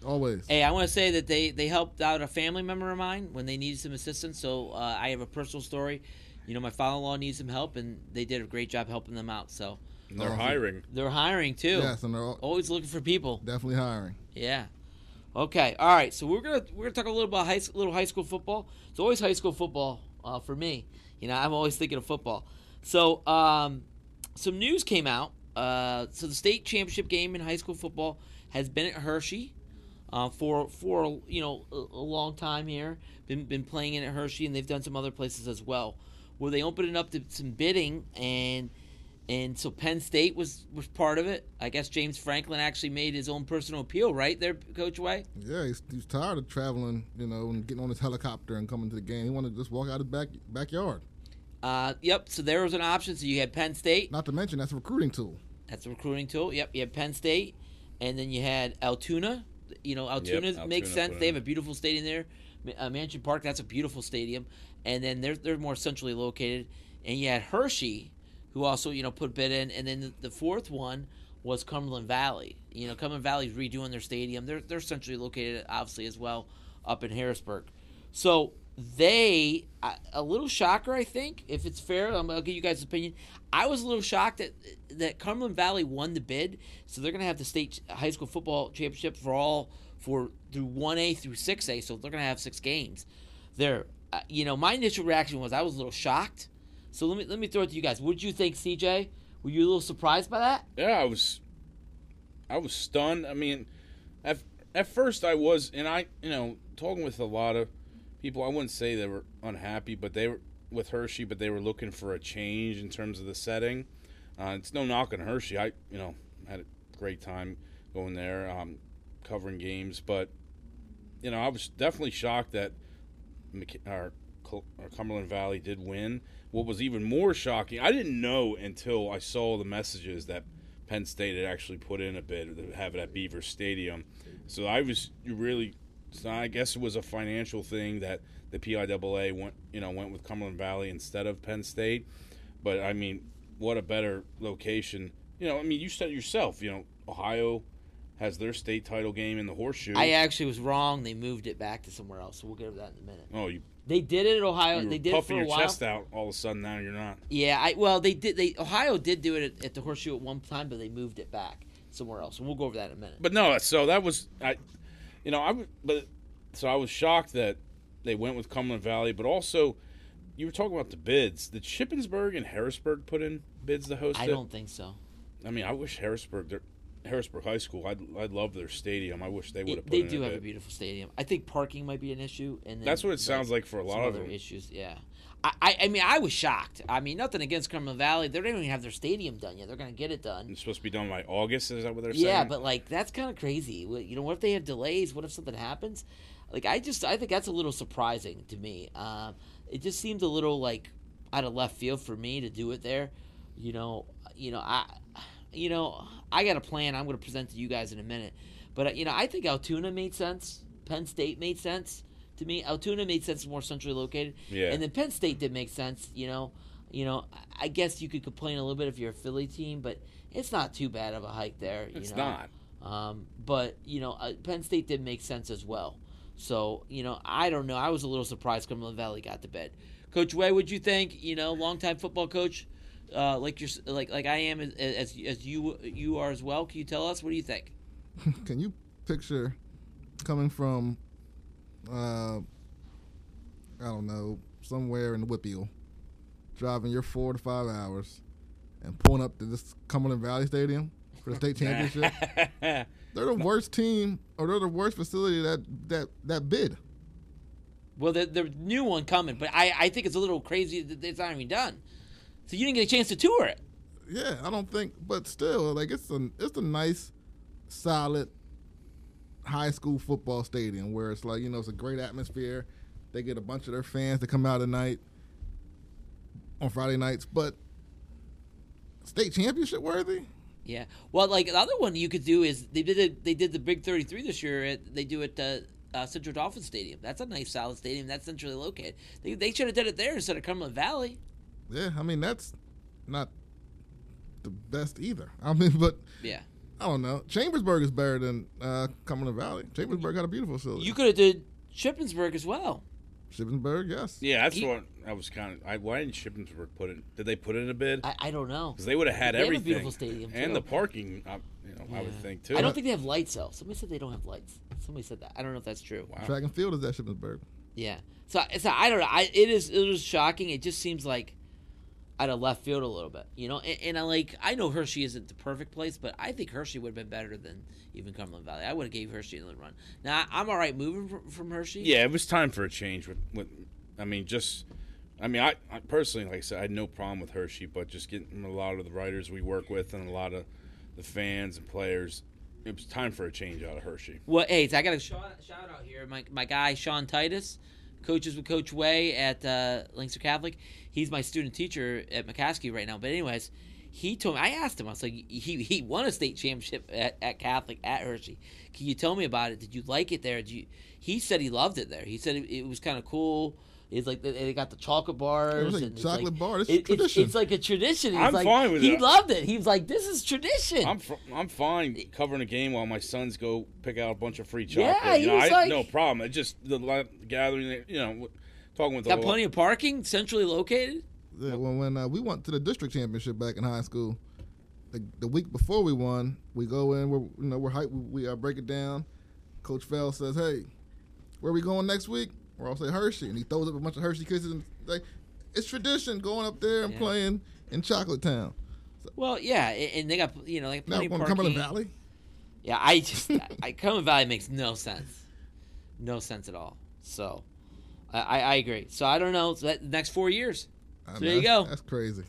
Always. Hey, I want to say that they, they helped out a family member of mine when they needed some assistance. So uh, I have a personal story. You know, my father-in-law needs some help, and they did a great job helping them out. So And they're Awesome. hiring. they're hiring too. Yes, and they're all, Always looking for people. definitely hiring. Yeah. Okay. All right. So we're gonna we're gonna talk a little about high little high school football. It's always high school football uh, for me. You know, I'm always thinking of football. So um, some news came out. Uh, so the state championship game in high school football has been at Hershey uh, for for you know a, a long time here. Been been playing in at Hershey, and they've done some other places as well, where they opened it up to some bidding and. And so Penn State was, was part of it. I guess James Franklin actually made his own personal appeal, right there, Coach Way? Yeah, he's, he's tired of traveling, you know, and getting on his helicopter and coming to the game. He wanted to just walk out his back backyard. Uh, yep. So there was an option. So you had Penn State. Not to mention that's a recruiting tool. That's a recruiting tool. Yep. You had Penn State, and then you had Altoona. You know, Altoona Altoona makes sense. put They have a beautiful stadium there. Uh, Mansion Park. That's a beautiful stadium. And then they're they're more centrally located. And you had Hershey, who also you know put a bid in. And then the, fourth one was Cumberland Valley. You know, Cumberland Valley's redoing their stadium. They're they're centrally located, obviously as well, up in Harrisburg. So they a- little shocker, I think, if it's fair. I'm, I'll give you guys' opinion. I was a little shocked that that Cumberland Valley won the bid, so they're gonna have the state high school football championship for all for through one A through six A. So they're gonna have six games. There, uh, you know, my initial reaction was I was a little shocked. So let me let me throw it to you guys. What did you think, CJ? Were you a little surprised by that? Yeah, I was, I was stunned. I mean, at at first I was, and I, you know, talking with a lot of people, I wouldn't say they were unhappy, but they were with Hershey, but they were looking for a change in terms of the setting. Uh, it's no knock on Hershey. I, you know, had a great time going there, um, covering games, but you know, I was definitely shocked that McK- our, our Cumberland Valley did win. What was even more shocking, I didn't know until I saw the messages that Penn State had actually put in a bid to have it at Beaver Stadium. So I was really, so I guess it was a financial thing that the PIAA went, you know, went with Cumberland Valley instead of Penn State. But I mean, what a better location. You know, I mean, you said yourself. You know, Ohio has their state title game in the Horseshoe. I actually was wrong. They moved it back to somewhere else. So we'll get to that in a minute. oh, you, They did it at Ohio. you they did it for puffing a your chest out. All of a sudden, now you're not. Yeah, I well they did they Ohio did do it at, at the horseshoe at one time, but they moved it back somewhere else. And we'll go over that in a minute. But no, so that was I, you know, I but so I was shocked that they went with Cumberland Valley, but also you were talking about the bids. Did Shippensburg and Harrisburg put in bids to host I it? don't think so. I mean, I wish Harrisburg, Harrisburg High School. I'd, I'd love their stadium. I wish they would have they in do have bid. a beautiful stadium. I think parking might be an issue, and then, That's what it sounds like for a lot of other them. issues. Yeah, I, I, I mean, I was shocked. I mean, nothing against Cumberland Valley. They don't even have their stadium done yet. They're going to get it done. It's supposed to be done by August. Is that what they're saying? Yeah, but like that's kind of crazy. You know, what if they have delays? What if something happens? Like I just I think that's a little surprising to me. Um, it just seems a little like out of left field for me to do it there. You know, you know I, you know I got a plan. I'm going to present to you guys in a minute. But uh, you know I think Altoona made sense. Penn State made sense to me. Altoona made sense more centrally located. Yeah. And then Penn State did make sense. You know, you know I- guess you could complain a little bit if you're a Philly team, but it's not too bad of a hike there. You it's know? not. Um, but you know, uh, Penn State did make sense as well. So you know, I don't know. I was a little surprised Cumberland Valley got to bed. Coach Way, what'd you think? You know, longtime football coach, uh, like you're like like I am as, as as you you are as well. Can you tell us what do you think? Can you picture coming from, uh, I don't know, somewhere in the WPIAL, driving your four to five hours, and pulling up to this Cumberland Valley Stadium for the state championship? they're the worst team, or they're the worst facility that that that bid. Well, the the new one coming, but I I think it's a little crazy that it's not even done. So you didn't get a chance to tour it. Yeah, I don't think, but still, like it's a it's a nice, solid high school football stadium where it's like you know it's a great atmosphere. They get a bunch of their fans to come out at night on Friday nights, but state championship worthy. Yeah. Well, like the other one you could do is they did it, they did the Big Thirty Three this year. At, they do it uh, uh, Central Dauphin Stadium. That's a nice solid stadium. That's centrally located. They, they should have did it there instead of Cumberland Valley. Yeah, I mean that's not the best either. I mean, but Yeah. I don't know. Chambersburg is better than uh, Cumberland Valley. Chambersburg got a beautiful facility. You could have did Shippensburg as well. Shippensburg, yes. yeah, that's You- what I was kind of. I, why didn't Shippensburg put it? Did they put it in a bid? I, I don't know. Because they would have had They have a everything. beautiful stadium, and the parking. I, you know, I would think too. I don't think they have lights though. Somebody said they don't have lights. Somebody said that. I don't know if that's true. Wow. Track and field is at Shippensburg. Yeah. So, so I don't know. I, it is it was shocking. It just seems like out of left field a little bit, you know. And, and I like I know Hershey isn't the perfect place, but I think Hershey would have been better than even Cumberland Valley. I would have gave Hershey another run. Now I'm all right moving from, from Hershey. Yeah, it was time for a change. With, with I mean, just, I mean, I, I personally, like I said, I had no problem with Hershey, but just getting a lot of the writers we work with and a lot of the fans and players, it was time for a change out of Hershey. Well, hey, I got a shout, shout out here. My my guy Sean Titus, coaches with Coach Way at uh, Lancaster Catholic. He's my student teacher at McCaskey right now. But anyways, he told me. I asked him. I was like, he he won a state championship at, at Catholic at Hershey. Can you tell me about it? Did you like it there? Did you? He said he loved it there. He said it, it was kind of cool. It's like they- they got the chocolate bars. like and it's chocolate like, bar. It's it- tradition. It's, like a tradition. He's I'm like, fine with he it. loved it. He was like, this is tradition. I'm fr- I'm fine covering a game while my sons go pick out a bunch of free Yeah, chocolate. he you know, was I like- no problem. It just the gathering, you know, talking with got the plenty of parking, centrally located. Yeah, when when uh, we went to the district championship back in high school, the, the week before we won, we go in. We're you know we're hype. We, we uh, break it down. Coach Fell says, "Hey, where are we going next week?" We're all say Hershey, and he throws up a bunch of Hershey kisses and like it's tradition going up there and Yeah. playing in Chocolate Town. Well, yeah, and they got you know like Now plenty going of to parking. Cumberland Valley. Yeah, I just I Cumberland Valley makes no sense, no sense at all. So, I I, I agree. So I don't know. So that next four years. So there you go. That's crazy.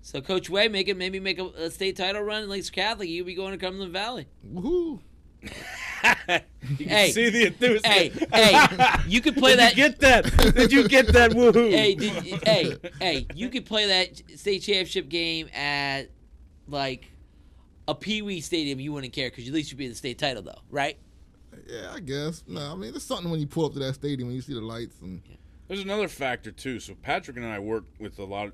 So Coach Way make it maybe make a, a state title run in Lakes Catholic. You'll be going to Cumberland Valley. Woohoo! you can Hey. see the enthusiasm. Hey, hey, you could play Did that. you get that? Did you get that? Woohoo! hey, did, hey, hey, you could play that state championship game at like a Pee Wee stadium. You wouldn't care because at least you'd be in the state title though, right? Yeah, I guess. No, I mean, there's something when you pull up to that stadium when you see the lights and There's another factor too. So Patrick and I work with a lot of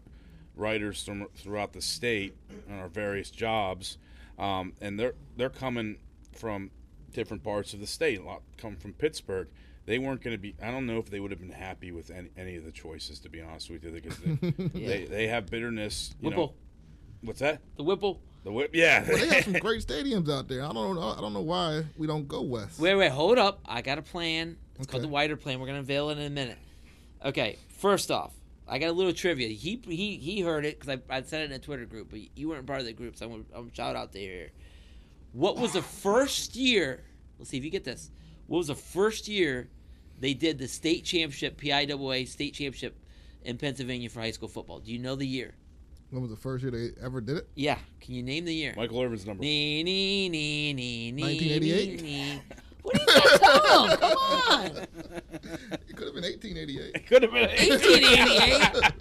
writers from throughout the state on our various jobs, um, and they're they're coming from different parts of the state. A lot come from Pittsburgh. They weren't going to be. I don't know if they would have been happy with any, any of the choices, to be honest with you, because they, Yeah. they they have bitterness. You WPIAL, know, what's that? the WPIAL. The whip? Yeah. well, they have some great stadiums out there. I don't know. I don't know why we don't go west. Wait, wait, hold up. I got a plan. It's called the wider plan. We're gonna unveil it in a minute. Okay, first off, I got a little trivia. He he he heard it because I, I said it in a Twitter group, but you weren't part of the group, so I'm I'm shout out to here. What was the first year? Let's see if you get this. What was the first year they did the state championship, PIAA state championship in Pennsylvania for high school football? Do you know the year? When was the first year they ever did it? Yeah, can you name the year? Michael Irvin's number. Nee, nee, nee, nee, nee, 1988? nee, nee. What are you guys talking? Come on. It could have been 1888. It Could have been 1888.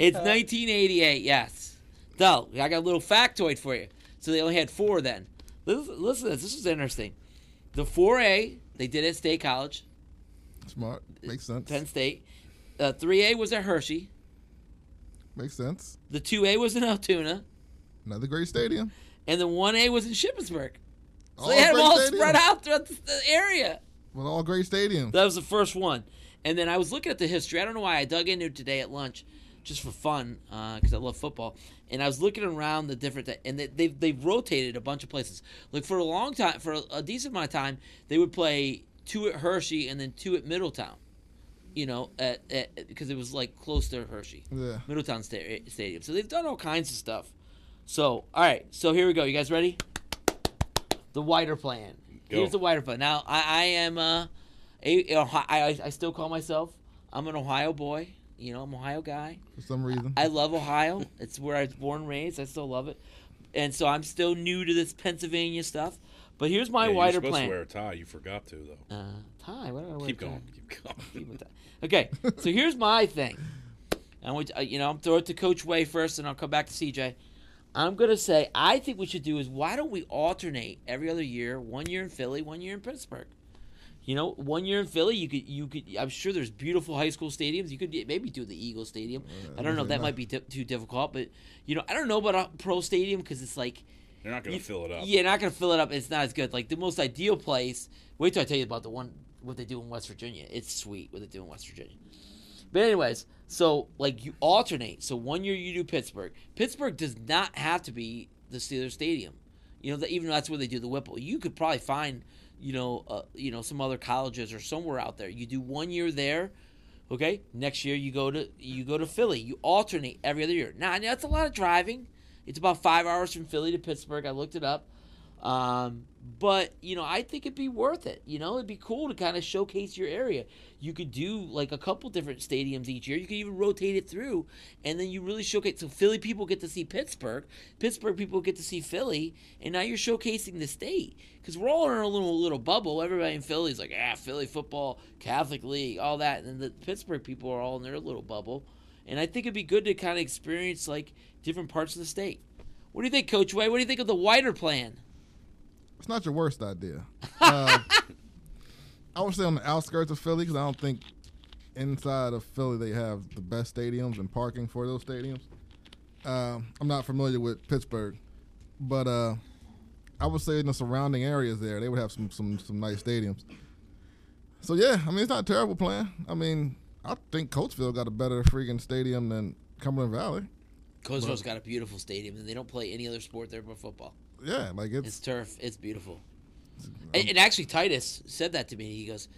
It's 1988, yes. So, I got a little factoid for you. So they only had four then. Listen, listen to this. This is interesting. The 4A, they did at State College, Smart. Makes sense. Penn State. Uh, 3A was at Hershey. Makes sense. The 2A was in Altoona. Another great stadium. And the 1A was in Shippensburg. So All they had them all stadiums. spread out throughout the, area. Well, all great stadiums. That was the first one. And then I was looking at the history. I don't know why I dug into it today at lunch, just for fun, uh, because I love football. And I was looking around the different, and they, they've they've rotated a bunch of places. Like for a long time, for a, a decent amount of time, they would play two at Hershey and then two at Middletown. You know, at, at because it was like close to Hershey, Yeah. Middletown sta- Stadium. So they've done all kinds of stuff. So all right, so here we go. You guys ready? The wider plan. Go. Here's the wider plan. Now I, I am uh, a, a, I, I still call myself I'm an Ohio boy. You know, I'm an Ohio guy. For some reason. I love Ohio. It's where I was born and raised. I still love it. And so I'm still new to this Pennsylvania stuff. But here's my Yeah, you're wider supposed plan. to wear a tie. You forgot to though. Uh, tie. What do I wear Keep a tie? going. Keep going. Keep it tie. Okay, so here's my thing. I want to, uh, you know, I'm throw it to Coach Way first, and I'll come back to CJ. I'm gonna say I think we should do is why don't we alternate every other year? One year in Philly, one year in Pittsburgh. You know, one year in Philly, you could you could. I'm sure there's beautiful high school stadiums. You could maybe do the Eagle Stadium. I don't know. usually That not. might be di- too difficult, but you know, I don't know about a pro stadium because it's like You're not gonna you- fill it up. Yeah, you're not gonna fill it up. It's not as good. Like the most ideal place. Wait till I tell you about the one what they do in West Virginia. It's sweet what they do in West Virginia. But anyways, so like you alternate. So one year you do Pittsburgh. Pittsburgh does not have to be the Steelers Stadium. You know, that even though that's where they do the WPIAL, you could probably find, you know, uh, you know, some other colleges or somewhere out there. You do one year there, okay. Next year you go to you go to Philly. You alternate every other year. Now that's a lot of driving. It's about five hours from Philly to Pittsburgh. I looked it up. Um, but you know, I think it'd be worth it. You know, it'd be cool to kind of showcase your area. You could do like a couple different stadiums each year. You could even rotate it through, and then you really showcase. So Philly people get to see Pittsburgh, Pittsburgh people get to see Philly, and now you're showcasing the state because we're all in a little little bubble. Everybody in Philly's like, ah, Philly football, Catholic League, all that, and the Pittsburgh people are all in their little bubble. And I think it'd be good to kind of experience like different parts of the state. What do you think, Coach Way? What do you think of the wider plan? It's not your worst idea. Uh, I would say on the outskirts of Philly because I don't think inside of Philly they have the best stadiums and parking for those stadiums. Uh, I'm not familiar with Pittsburgh, but uh, I would say in the surrounding areas there they would have some some some nice stadiums. So yeah, I mean it's not a terrible plan. I mean I think Coatesville got a better freaking stadium than Cumberland Valley. Coatesville's got a beautiful stadium, and they don't play any other sport there but football. Yeah, like It's it's turf. It's beautiful. And, and actually, Titus said that to me. He goes,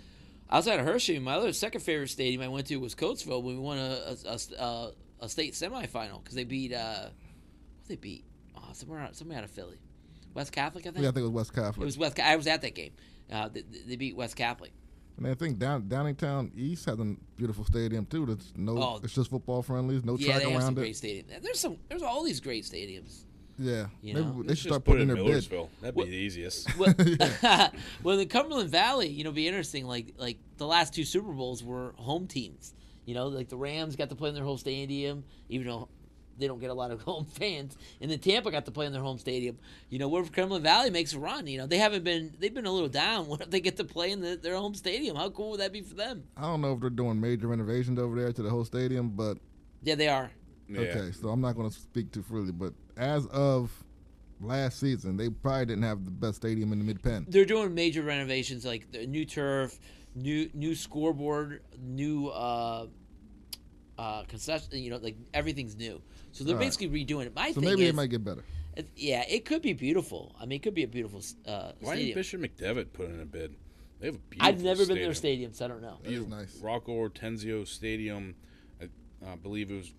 outside of Hershey, my other second favorite stadium I went to was Coatesville when we won a a, a, a, a state semifinal because they beat uh, what they beat? Oh, somewhere out, somewhere out of Philly, West Catholic, I think. yeah I think it was West Catholic. It was West. I was at that game. Uh, they, they beat West Catholic. And I think down Downingtown East has a beautiful stadium too. That's no, Oh. it's just football friendly. No yeah, track they have some around great it. stadiums. There's some. There's all these great stadiums. Yeah, You maybe know? they should start putting it in in their bid. Millersville. That'd What- be the easiest. well, well, in Cumberland Valley, you know, be interesting. Like, like the last two Super Bowls were home teams. You know, like the Rams got to play in their whole stadium, even though they don't get a lot of home fans. And then Tampa got to play in their home stadium. You know, where Cumberland Valley makes a run. You know, they haven't been. They've been a little down. What if they get to play in the, their home stadium? How cool would that be for them? I don't know if they're doing major renovations over there to the whole stadium, but Yeah, they are. Yeah. okay. So I'm not going to speak too freely. But as of last season, they probably didn't have the best stadium in the mid pen. They're doing major renovations, like the new turf, new new scoreboard, new uh, uh, concession. You know, like everything's new. So they're All right. basically redoing it. My So thing maybe is, it might get better. it- yeah, it could be beautiful. I mean, it could be a beautiful uh, Why didn't. Bishop McDevitt put in a bid? They have a beautiful I've never been to their stadium. stadium, so I don't know. That is nice. Rocco Ortenzio Stadium. I, I believe it was.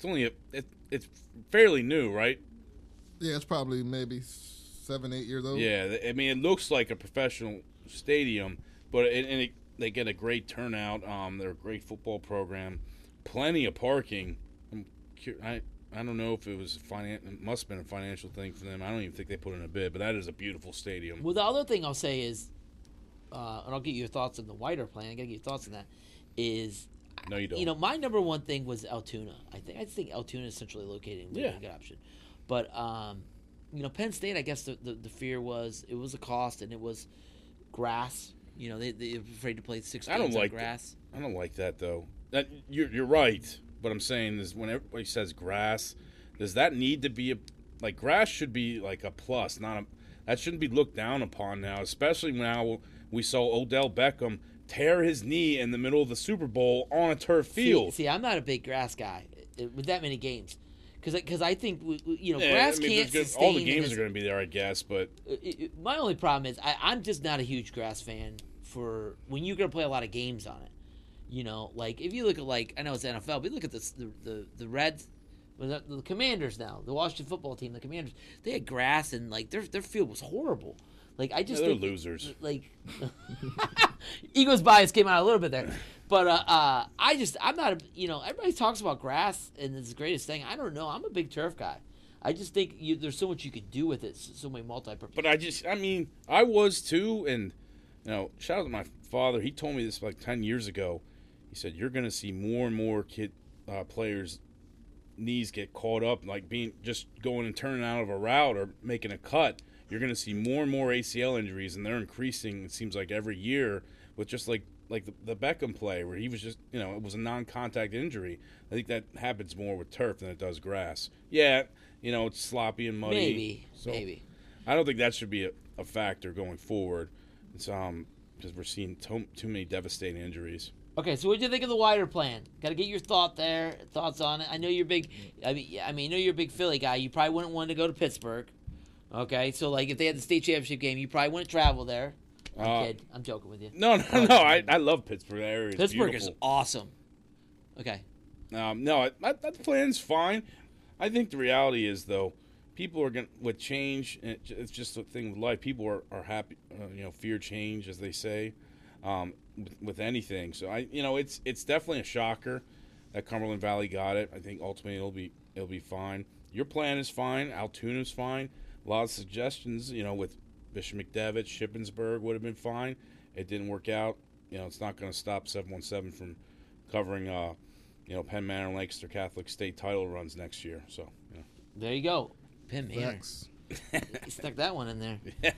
It's only a. It, it's fairly new, right? Yeah, it's probably maybe seven, eight years old. Yeah, I mean, it looks like a professional stadium, but it, and it, they get a great turnout. Um, they're a great football program, plenty of parking. I'm cur- I I don't know if it was finan- It must have been a financial thing for them. I don't even think they put in a bid, but that is a beautiful stadium. Well, the other thing I'll say is, uh, and I'll get your thoughts on the wider plan. I gotta get your thoughts on that. Is No, you don't. you know my number one thing was Altoona. I think I think Altoona is centrally located. And would Yeah. be a good option. But um, you know Penn State. I guess the, the the fear was it was a cost and it was grass. You know they they were afraid to play six I don't like grass. I don't like that though. That you're you're right. What I'm saying is when everybody says grass, does that need to be a like grass should be like a plus, not a that shouldn't be looked down upon now, especially now we saw Odell Beckham tear his knee in the middle of the Super Bowl on a turf field. See, see, I'm not a big grass guy uh, with that many games. Because I think you know Yeah, grass I mean, can't there's gonna- all the games this- are going to be there, I guess, but it- my only problem is I, I'm just not a huge grass fan for when you're gonna play a lot of games on it. You know, like if you look at like I know it's NFL, but you look at this, the the the Reds, the, the Commanders now, the Washington football team, the Commanders, they had grass and like their their field was horrible. Like I just they're think, losers. Like Eagles bias came out a little bit there, but uh, uh, I just I'm not a you know everybody talks about grass and it's the greatest thing. I don't know. I'm a big turf guy. I just think you, there's so much you could do with it. So, so many multi-purpose. But I just, I mean, I was too, and you know, shout out to my father. He told me this like ten years ago. He said you're going to see more and more kid uh, players' knees get caught up, like being just going and turning out of a route or making a cut. You're going to see more and more ACL injuries, and they're increasing. It seems like every year with just like like the, the Beckham play, where he was just you know it was a non-contact injury. I think that happens more with turf than it does grass. Yeah, you know it's sloppy and muddy. Maybe, so- maybe. I don't think that should be a, a factor going forward. It's um because we're seeing to, too many devastating injuries. Okay, so what do you think of the wider plan? Got to get your thought there, thoughts on it. I know you're big. I mean, I mean, I know you're a big Philly guy. You probably wouldn't want to go to Pittsburgh. Okay, so like if they had the state championship game, you probably wouldn't travel there. I'm Uh, kid. I'm joking with you. No, no, no. I, I love Pittsburgh. That area Pittsburgh is awesome. Okay. Um, no, I- that, that plan's fine. I think the reality is though, people are going to with change. it- It's just a thing with life. People are, are happy, uh, you know, fear change as they say, um, with, with anything. So I, you know, it's it's definitely a shocker that Cumberland Valley got it. I think ultimately it'll be it'll be fine. Your plan is fine. Altoona's fine. A lot of suggestions, you know, with Bishop McDevitt, Shippensburg would have been fine. It didn't work out. You know, it's not going to stop 717 from covering, uh, you know, Penn Manor and Lancaster Catholic state title runs next year. So, you know. There you go. Penn Manor. Facts. Stuck that one in there. Yeah.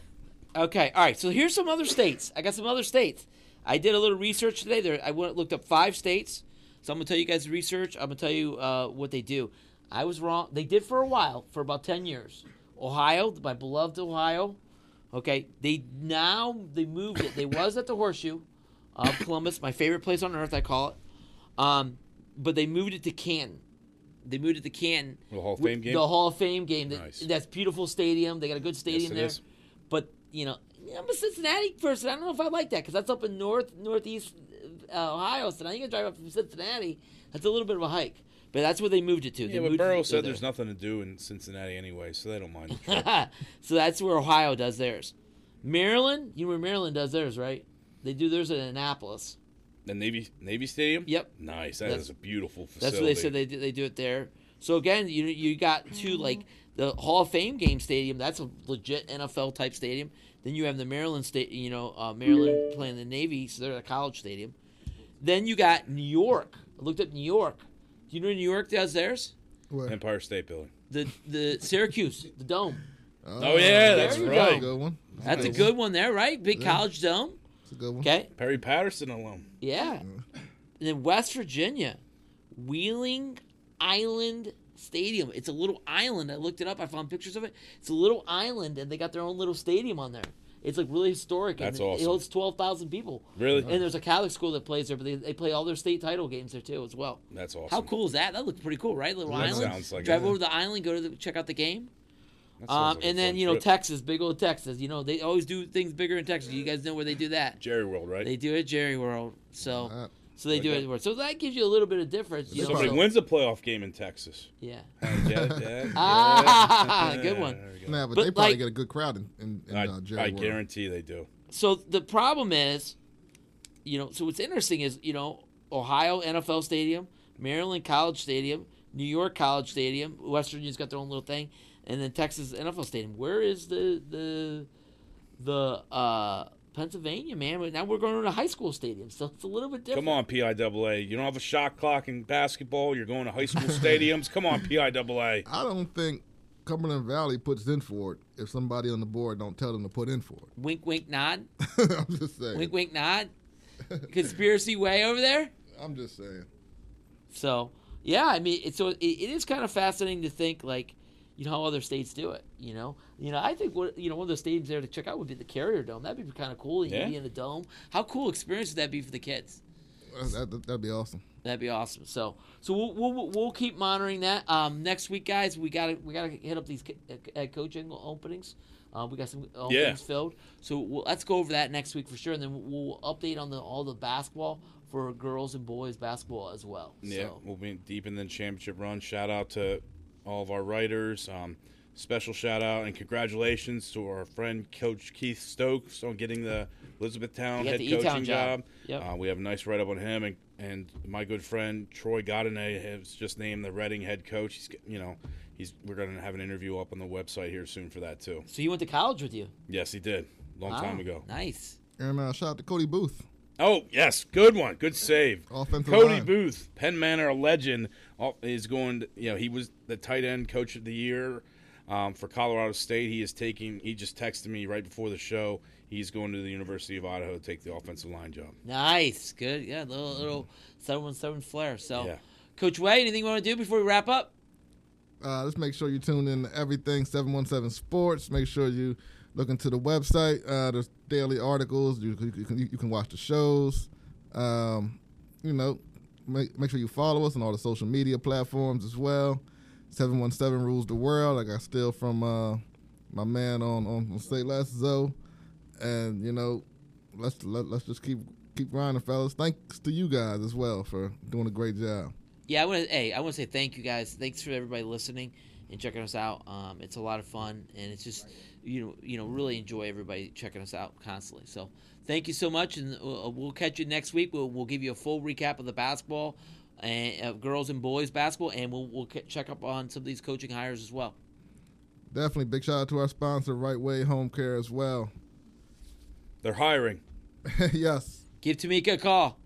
Okay, all right. So here's some other states. I got some other states. I did a little research today. There, I went looked up five states. So I'm gonna tell you guys the research. I'm gonna tell you uh, what they do. I was wrong. They did for a while, for about ten years. Ohio, my beloved Ohio. Okay, they now they moved it. They was at the Horseshoe of Columbus, my favorite place on earth. I call it. Um, but they moved it to Canton. They moved it to Canton. The Hall of Fame game? The Hall of Fame game. That- Nice. That's beautiful stadium. They got a good stadium it there. is. But you know, I'm a Cincinnati person. I don't know if I like that because that's up in north northeast uh, Ohio. So now you gotta drive up from Cincinnati. That's a little bit of a hike. But that's where they moved it to. They Yeah, but moved Burrow said there. there's nothing to do in Cincinnati anyway, so they don't mind. the so that's where Ohio does theirs. Maryland, you know where Maryland does theirs, right? They do theirs in Annapolis. the Navy Navy Stadium. Yep. Nice. That That's- is a beautiful facility. That's what they said they do, they do it there. So again, you you got two like the Hall of Fame game stadium. That's a legit NFL type stadium. Then you have the Maryland state, you know, uh, Maryland playing the Navy, so they're a college stadium. Then you got New York. I looked up New York. Do you know New York does theirs? What? Empire State Building. The the Syracuse, the dome. Oh, oh yeah, that's That's right. a good one. That's a good one there, right? Big college dome. That's a good one. Okay. Perry Patterson alum. Yeah. And then West Virginia, Wheeling Island Stadium. It's a little island. I looked it up. I found pictures of it. It's a little island, and they got their own little stadium on there. It's like really historic. That's and It awesome. holds twelve thousand people. Really? And there's a Catholic school that plays there, but they, they play all their state title games there too as well. That's awesome. How cool is that? That looks pretty cool, right? Little That island. sounds like Drive it. over to the island, go to the, check out the game. That sounds Um, like and then you know trip. Texas, big old Texas. You know they always do things bigger in Texas. You guys know where they do that? Jerry World, right? They do it at Jerry World. So So they do it Okay. everywhere. So that gives you a little bit of difference. You know, Somebody so- wins a playoff game in Texas. Yeah. Hey, get it, Dad? Ah, good one. There we go. Nah, but, But, they probably like- get a good crowd in, in, in I, uh, Jerry I World. guarantee they do. So the problem is, you know, so what's interesting is, you know, Ohio NFL Stadium, Maryland College Stadium, New York College Stadium, West Virginia's got their own little thing, and then Texas NFL Stadium. Where is the the the uh Pennsylvania man? But Now we're going to a high school stadium, so it's a little bit different. Come on, PIAA. You don't have a shot clock in basketball. You're going to high school stadiums. Come on, PIAA. I don't think Cumberland Valley puts in for it if somebody on the board don't tell them to put in for it. Wink, wink, nod. I'm just saying. Wink, wink, nod. Conspiracy way over there. I'm just saying. So yeah, I mean, it's so it, it is kind of fascinating to think like, you know, how other states do it. You know, you know, I think what you know one of the stadiums there to check out would be the Carrier Dome. That'd be kind of cool. You Yeah. be in the dome. How cool experience would that be for the kids? That, that, that'd be awesome. That'd be awesome. So, so we'll we'll, we'll keep monitoring that. Um, next week, guys, we got to we got to hit up these uh, head coaching openings. Uh, we got some openings filled. So we'll, let's go over that next week for sure, and then we'll update on the all the basketball for girls and boys basketball as well. Yeah, So. we'll be deep in the championship run. Shout out to all of our writers. Um, special shout out and congratulations to our friend Coach Keith Stokes on getting the Elizabethtown head the coaching job. job. Yep. Uh, we have a nice write up on him, and, and my good friend Troy Godinay has just named the Reading head coach. He's you know he's we're going to have an interview up on the website here soon for that too. So he went to college with you. Yes, he did long time ago. Nice. And uh, shout out to Cody Booth, Oh yes, good one, good save. offensive Cody line. Booth, Penn Manor, legend, is going. To, you know, he was the tight end coach of the year um, for Colorado State. He is taking. He just texted me right before the show. He's going to the University of Idaho to take the offensive line job. Nice. Good. Yeah, little little seven one seven flair. So, Yeah. Coach Way, anything you want to do before we wrap up? Uh, just make sure you tune in to everything 717 Sports. Make sure you look into the website. Uh, there's daily articles. You, can- you, can, you can watch the shows. Um, you know, make, make sure you follow us on all the social media platforms as well. 717 rules the world. I got still from uh, my man on, on, on Say Less Zoe. And, you know, let's let, let's just keep keep grinding, fellas. Thanks to you guys as well for doing a great job. Yeah, I want to. Hey, I want to say thank you guys. Thanks for everybody listening and checking us out. Um, it's a lot of fun, and it's just you know you know really enjoy everybody checking us out constantly. So thank you so much, and we'll, we'll catch you next week. We'll, we'll give you a full recap of the basketball and uh, girls and boys basketball, and we'll we'll check up on some of these coaching hires as well. Definitely big shout out to our sponsor, Right Way Home Care as well. They're hiring. yes. Give Tamika a call.